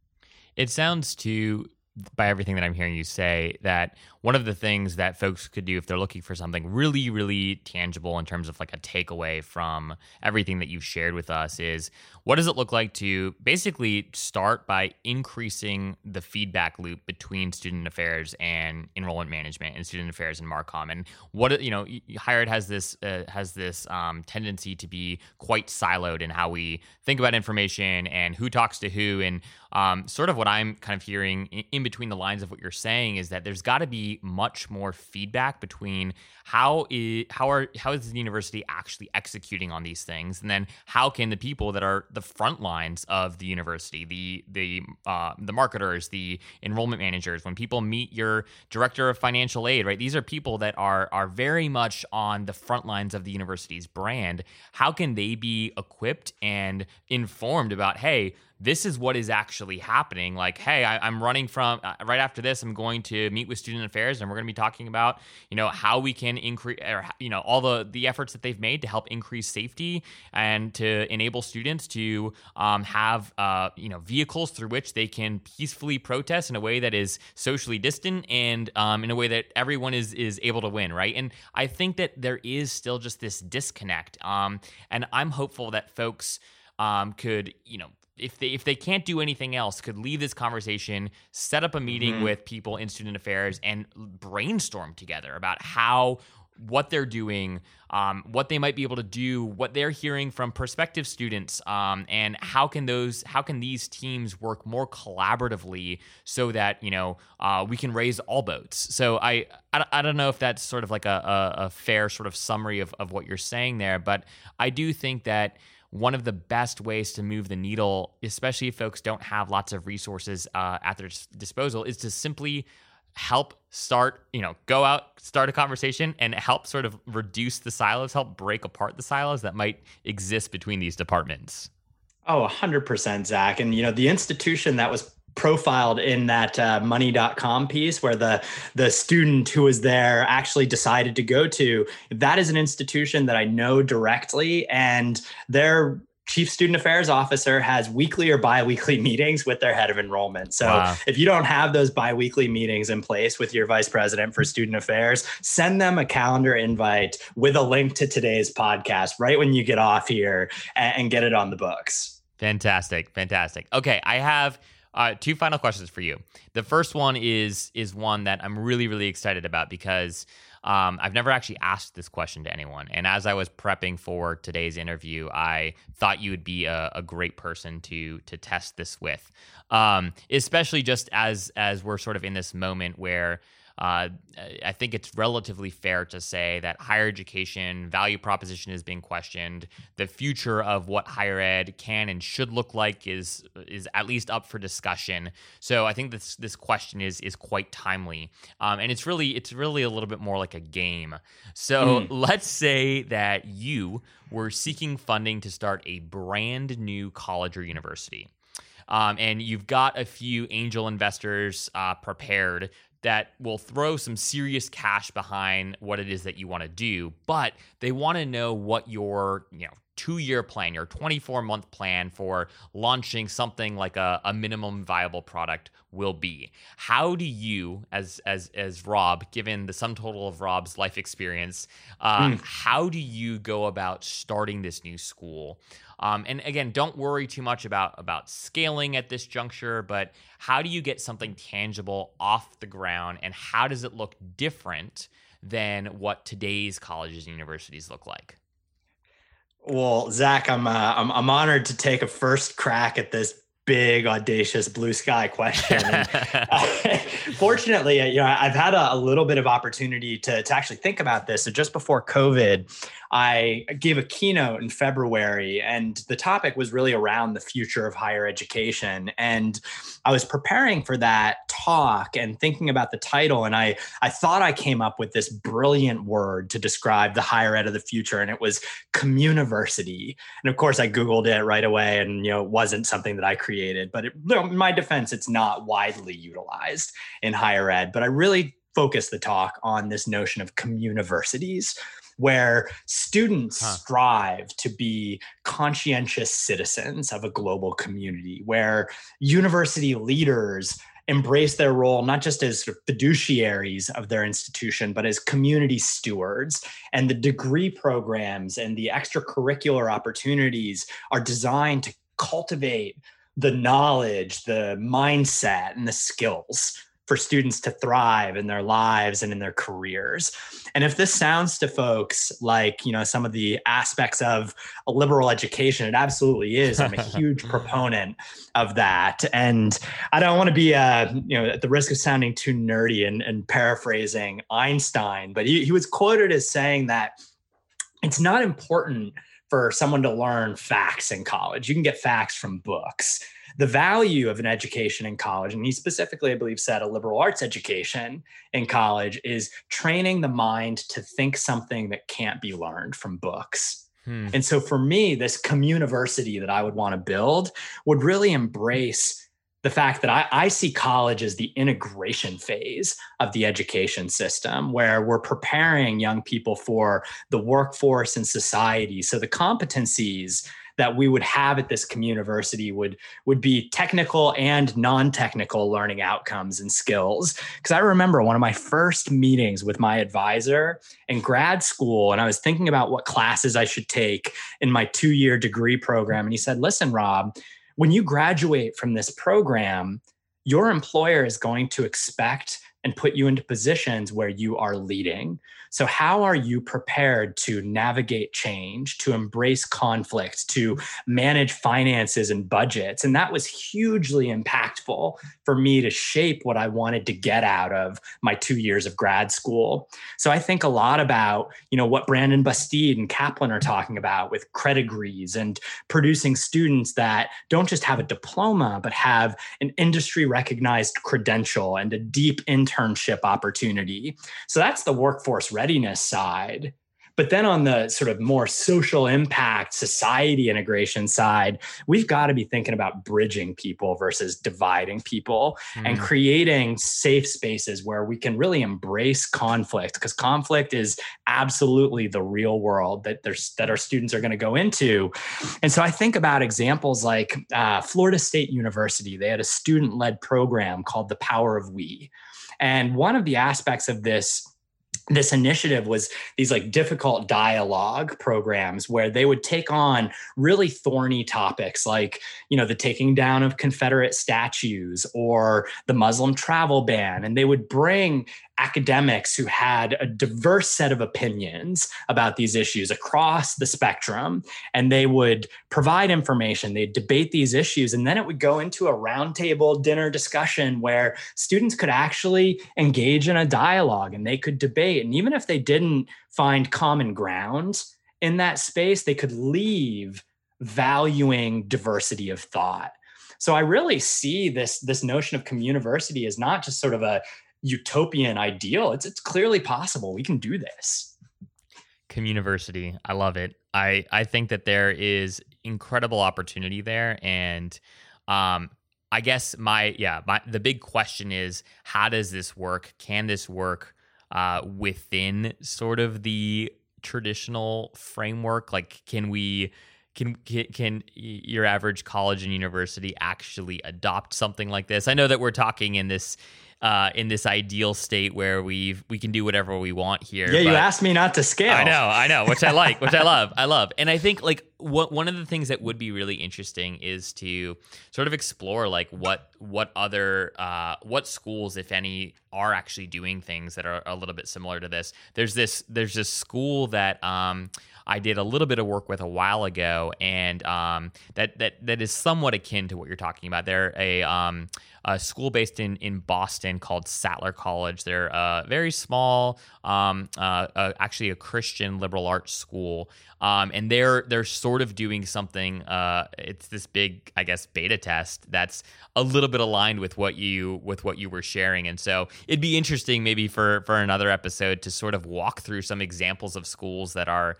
A: It sounds to by everything that I'm hearing you say, that one of the things that folks could do if they're looking for something really, really tangible in terms of like a takeaway from everything that you've shared with us is what does it look like to basically start by increasing the feedback loop between student affairs and enrollment management and student affairs and Marcom? And what you know, higher ed has this uh, has this um, tendency to be quite siloed in how we think about information and who talks to who, and um, sort of what I'm kind of hearing in between the lines of what you're saying is that there's got to be much more feedback between how is how are how is the university actually executing on these things, and then how can the people that are the front lines of the university, the the uh, the marketers, the enrollment managers, when people meet your director of financial aid, right? These are people that are are very much on the front lines of the university's brand. How can they be equipped and informed about, hey, this is what is actually happening. Like, hey, I, am running from uh, right after this. I'm going to meet with student affairs, and we're going to be talking about, you know, how we can increase, or you know, all the the efforts that they've made to help increase safety and to enable students to um, have, uh, you know, vehicles through which they can peacefully protest in a way that is socially distant and um, in a way that everyone is is able to win, right? And I think that there is still just this disconnect, um, and I'm hopeful that folks. Um, could you know if they if they can't do anything else, could leave this conversation, set up a meeting mm-hmm. with people in student affairs, and brainstorm together about how what they're doing, um, what they might be able to do, what they're hearing from prospective students, um, and how can those how can these teams work more collaboratively so that you know uh, we can raise all boats. So I, I, I don't know if that's sort of like a, a, a fair sort of summary of of what you're saying there, but I do think that one of the best ways to move the needle, especially if folks don't have lots of resources uh, at their disposal, is to simply help start, you know, go out, start a conversation and help sort of reduce the silos, help break apart the silos that might exist between these departments.
B: Oh, 100%, Zach. And, you know, the institution that was profiled in that uh, money.com piece where the the student who was there actually decided to go to that is an institution that i know directly and their chief student affairs officer has weekly or biweekly meetings with their head of enrollment. So wow. if you don't have those biweekly meetings in place with your vice president for student affairs, send them a calendar invite with a link to today's podcast right when you get off here and, and get it on the books.
A: Fantastic. Fantastic. Okay. I have uh, two final questions for you. The first one is is one that I'm really really excited about because um, I've never actually asked this question to anyone. And as I was prepping for today's interview, I thought you would be a, a great person to to test this with, um, especially just as as we're sort of in this moment where uh, I think it's relatively fair to say that higher education value proposition is being questioned. The future of what higher ed can and should look like is is at least up for discussion. So I think this this question is is quite timely, um, and it's really it's really a little bit more like a game. So mm. let's say that you were seeking funding to start a brand new college or university. Um, and you've got a few angel investors uh, prepared that will throw some serious cash behind what it is that you want to do, but they want to know what your, you know, two year plan, your 24 month plan for launching something like a, a, minimum viable product will be. How do you, as as as Rob, given the sum total of Rob's life experience, uh, mm. how do you go about starting this new school? Um, and again, don't worry too much about about scaling at this juncture, but how do you get something tangible off the ground, and how does it look different than what today's colleges and universities look like?
B: Well, Zach, I'm, uh, I'm I'm honored to take a first crack at this big audacious blue sky question and, uh, fortunately you know i've had a, a, little bit of opportunity to, to actually think about this so just before covid I gave a keynote in February, and the topic was really around the future of higher education. And I was preparing for that talk and thinking about the title, and I, I thought I came up with this brilliant word to describe the higher ed of the future, and it was communiversity. And of course, I Googled it right away, and you know, it wasn't something that I created. But it, in my defense, it's not widely utilized in higher ed. But I really focus the talk on this notion of communiversities where students huh. strive to be conscientious citizens of a global community, where university leaders embrace their role not just as sort of fiduciaries of their institution, but as community stewards. And the degree programs and the extracurricular opportunities are designed to cultivate the knowledge, the mindset, and the skills for students to thrive in their lives and in their careers. And if this sounds to folks like, you know, some of the aspects of a liberal education, it absolutely is. I'm a huge proponent of that. And I don't want to be, uh, you know, at the risk of sounding too nerdy and, and paraphrasing Einstein, but he, he was quoted as saying that it's not important for someone to learn facts in college. You can get facts from books the value of an education in college, and he specifically, I believe, said a liberal arts education in college is training the mind to think something that can't be learned from books. Hmm. And so for me, this communiversity that I would want to build would really embrace the fact that I, I, see college as the integration phase of the education system, where we're preparing young people for the workforce and society. So the competencies that we would have at this community would would be technical and non-technical learning outcomes and skills because i remember one of my first meetings with my advisor in grad school and i was thinking about what classes i should take in my two-year degree program and he said listen rob when you graduate from this program your employer is going to expect and put you into positions where you are leading so, how are you prepared to navigate change, to embrace conflict, to manage finances and budgets? And that was hugely impactful for me to shape what I wanted to get out of my two years of grad school. So, I think a lot about, you know, what Brandon Busteed and Kaplan are talking about with credegrees and producing students that don't just have a diploma, but have an industry recognized credential and a deep internship opportunity. So, that's the workforce readiness side. But then on the sort of more social impact, society integration side, we've got to be thinking about bridging people versus dividing people mm. and creating safe spaces where we can really embrace conflict because conflict is absolutely the real world that there's that our students are going to go into. And so I think about examples like uh, Florida State University. They had a student-led program called The Power of We. And one of the aspects of this this initiative was these like difficult dialogue programs where they would take on really thorny topics like you know the taking down of confederate statues or the muslim travel ban. And they would bring academics who had a diverse set of opinions about these issues across the spectrum and they would provide information. They'd debate these issues and then it would go into a roundtable dinner discussion where students could actually engage in a dialogue and they could debate. And even if they didn't find common ground in that space they could leave valuing diversity of thought. So i really see this this notion of communiversity as not just sort of a utopian ideal. It's it's clearly possible. We can do this.
A: Communiversity. I love it. I I think that there is incredible opportunity there and um I guess my yeah, my the big question is how does this work? Can this work uh within sort of the traditional framework? Like can we can, can your average college and university actually adopt something like this? I know that we're talking in this uh, in this ideal state where we we can do whatever we want here.
B: Yeah, you asked me not to scale.
A: I know, I know, which I like, which I love, I love, and I think like what one of the things that would be really interesting is to sort of explore like what what other uh, what schools, if any, are actually doing things that are a little bit similar to this. There's this there's this school that um, I did a little bit of work with a while ago, and um, that that that is somewhat akin to what you're talking about. They're a um, a school based in in Boston called Sattler College. They're uh, very small, um, uh, uh, actually a Christian liberal arts school, um, and they're they're sort of doing something. Uh, it's this big, I guess, beta test that's a little bit aligned with what you with what you were sharing, and so it'd be interesting maybe for for another episode to sort of walk through some examples of schools that are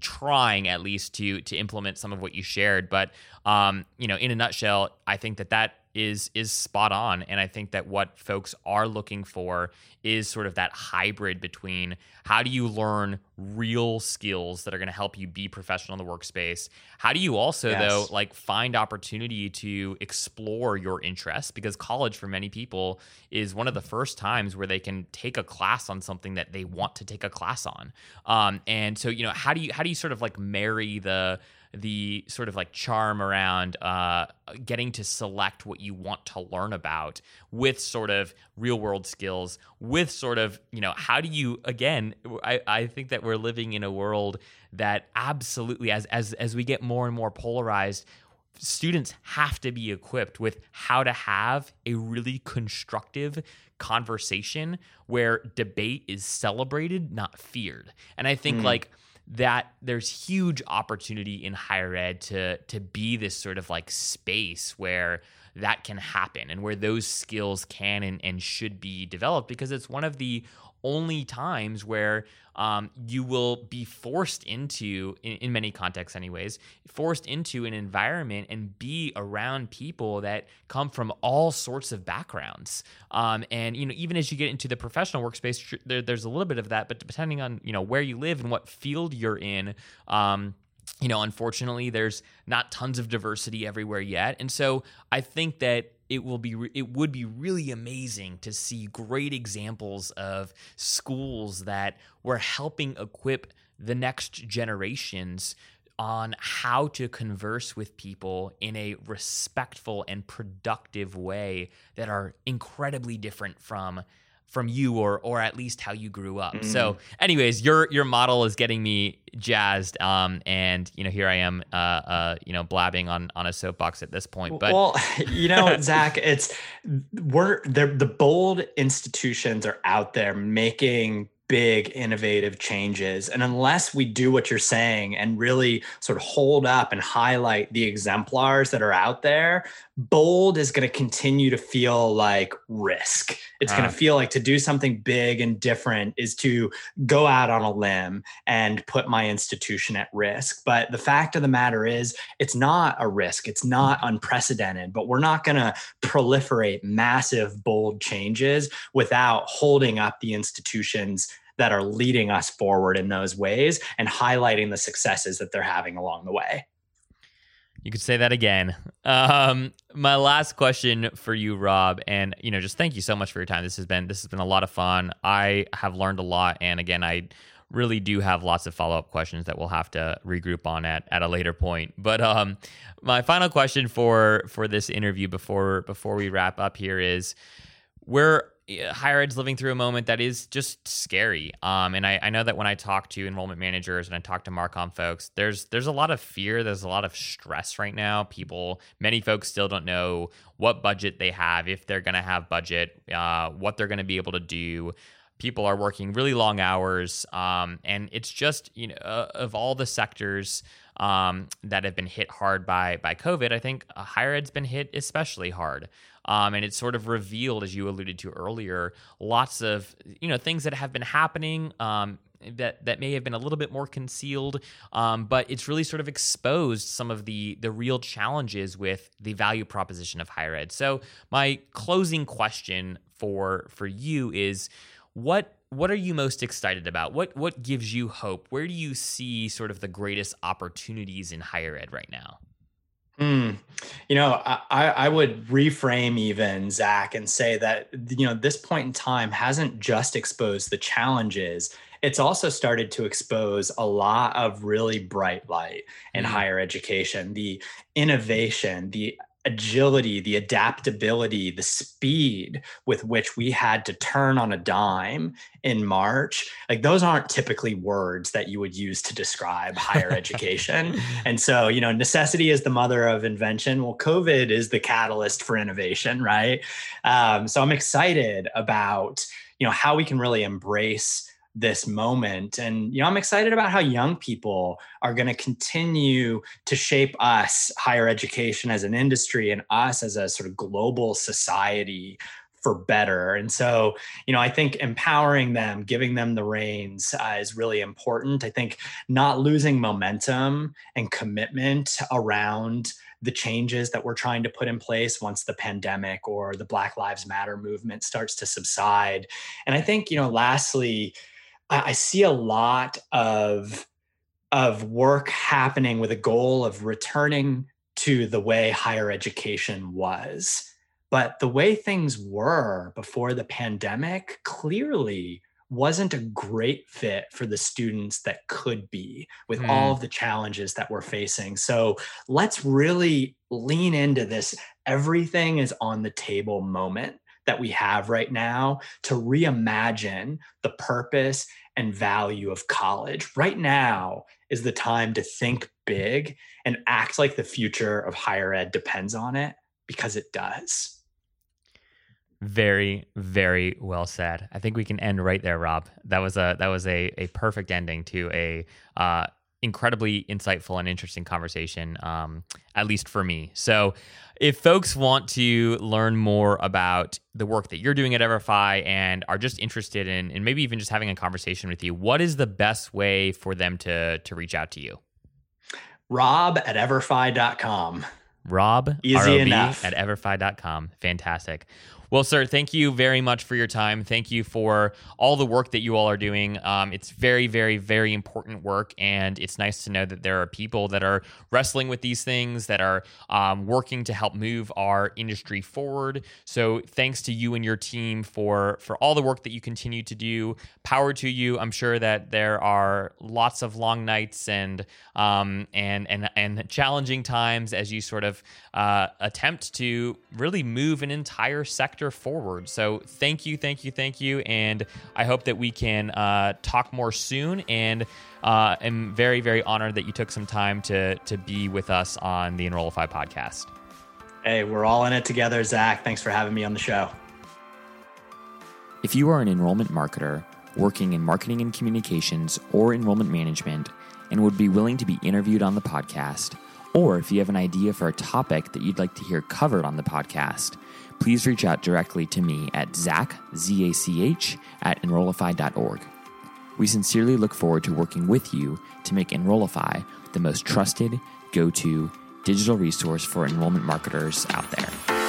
A: trying at least to to implement some of what you shared but um you know in a nutshell i think that that is is spot on. And i think that what folks are looking for is sort of that hybrid between how do you learn real skills that are going to help you be professional in the workspace? How do you also yes. though like find opportunity to explore your interests? Because college for many people is one of the first times where they can take a class on something that they want to take a class on. Um, and so you know how do you how do you sort of like marry the the sort of like charm around uh, getting to select what you want to learn about with sort of real world skills, with sort of, you know, how do you, again, I, I think that we're living in a world that absolutely, as, as, as we get more and more polarized, students have to be equipped with how to have a really constructive conversation where debate is celebrated, not feared. And I think mm. like, that there's huge opportunity in higher ed to to be this sort of like space where that can happen and where those skills can and, and should be developed because it's one of the only times where um, you will be forced into, in, in, many contexts, anyways, forced into an environment and be around people that come from all sorts of backgrounds. Um, and you know, even as you get into the professional workspace, there, there's a little bit of that, but depending on you know where you live and what field you're in. Um, you know, unfortunately, there's not tons of diversity everywhere yet, and so I think that it will be it would be really amazing to see great examples of schools that were helping equip the next generations on how to converse with people in a respectful and productive way that are incredibly different from from you or or at least how you grew up. Mm. So, anyways, your your model is getting me jazzed. Um, and you know, here I am, uh, uh, you know, blabbing on on a soapbox at this point. But
B: well, you know, Zach, it's we're the the bold institutions are out there making big innovative changes. And unless we do what you're saying and really sort of hold up and highlight the exemplars that are out there, bold is going to continue to feel like risk. It's uh. going to feel like to do something big and different is to go out on a limb and put my institution at risk. But the fact of the matter is, it's not a risk, it's not unprecedented, but we're not going to proliferate massive, bold changes without holding up the institutions that are leading us forward in those ways and highlighting the successes that they're having along the way.
A: You could say that again. Um, my last question for you, Rob, and you know, just thank you so much for your time. This has been this has been a lot of fun. I have learned a lot, and again, I really do have lots of follow up questions that we'll have to regroup on at at a later point. But um, my final question for for this interview before before we wrap up here is where higher ed's living through a moment that is just scary. Um, and I, I, know that when I talk to enrollment managers and I talk to Marcom folks, there's there's a lot of fear, there's a lot of stress right now. People, many folks still don't know what budget they have, if they're going to have budget, uh, what they're going to be able to do. People are working really long hours, um, and it's just you know uh, of all the sectors um, that have been hit hard by by COVID, I think uh, higher ed's been hit especially hard. Um, and it's sort of revealed, as you alluded to earlier, lots of you know things that have been happening. Um, that that may have been a little bit more concealed, um, but it's really sort of exposed some of the the real challenges with the value proposition of higher ed. So my closing question for for you is what what are you most excited about? What what gives you hope? Where do you see sort of the greatest opportunities in higher ed right now?
B: Mm. You know, I, I would reframe even Zach and say that you know this point in time hasn't just exposed the challenges; it's also started to expose a lot of really bright light in mm. higher education, the innovation, the agility, the adaptability, the speed with which we had to turn on a dime in March, like those aren't typically words that you would use to describe higher education. And so, you know, necessity is the mother of invention. Well, COVID is the catalyst for innovation, right? Um, so I'm excited about, you know, how we can really embrace this moment. And you know, I'm excited about how young people are going to continue to shape us, higher education as an industry, and us as a sort of global society for better. And so, you know, I think empowering them, giving them the reins uh, is really important. I think not losing momentum and commitment around the changes that we're trying to put in place once the pandemic or the Black Lives Matter movement starts to subside. And I think, you know, lastly, I see a lot of of work happening with a goal of returning to the way higher education was. But the way things were before the pandemic clearly wasn't a great fit for the students that could be with mm. all of the challenges that we're facing. So let's really lean into this everything is on the table moment that we have right now to reimagine the purpose and value of college. Right now is the time to think big and act like the future of higher ed depends on it because it does.
A: Very, very well said. I think we can end right there, Rob. That was a that was a a perfect ending to a uh, incredibly insightful and interesting conversation, um, at least for me. So, if folks want to learn more about the work that you're doing at Everfi and are just interested in, and maybe even just having a conversation with you, what is the best way for them to to reach out to you?
B: Rob at everfi.com.
A: Rob, Easy R-O-B, enough. at everfi.com. Fantastic. Well, sir, thank you very much for your time. Thank you for all the work that you all are doing. Um, it's very, very, very important work, and it's nice to know that there are people that are wrestling with these things, that are um, working to help move our industry forward. So, thanks to you and your team for for all the work that you continue to do. Power to you. I'm sure that there are lots of long nights and um, and and and challenging times as you sort of uh, attempt to really move an entire sector forward. So thank you, thank you, thank you. And I hope that we can uh, talk more soon. And uh, am very, very honored that you took some time to, to be with us on the Enrollify podcast.
B: Hey, we're all in it together, Zach. Thanks for having me on the show.
A: If you are an enrollment marketer, working in marketing and communications or enrollment management and would be willing to be interviewed on the podcast, or if you have an idea for a topic that you'd like to hear covered on the podcast, please reach out directly to me at zach, Z-A-C-H, at enrollify.org. We sincerely look forward to working with you to make Enrollify the most trusted, go to digital resource for enrollment marketers out there.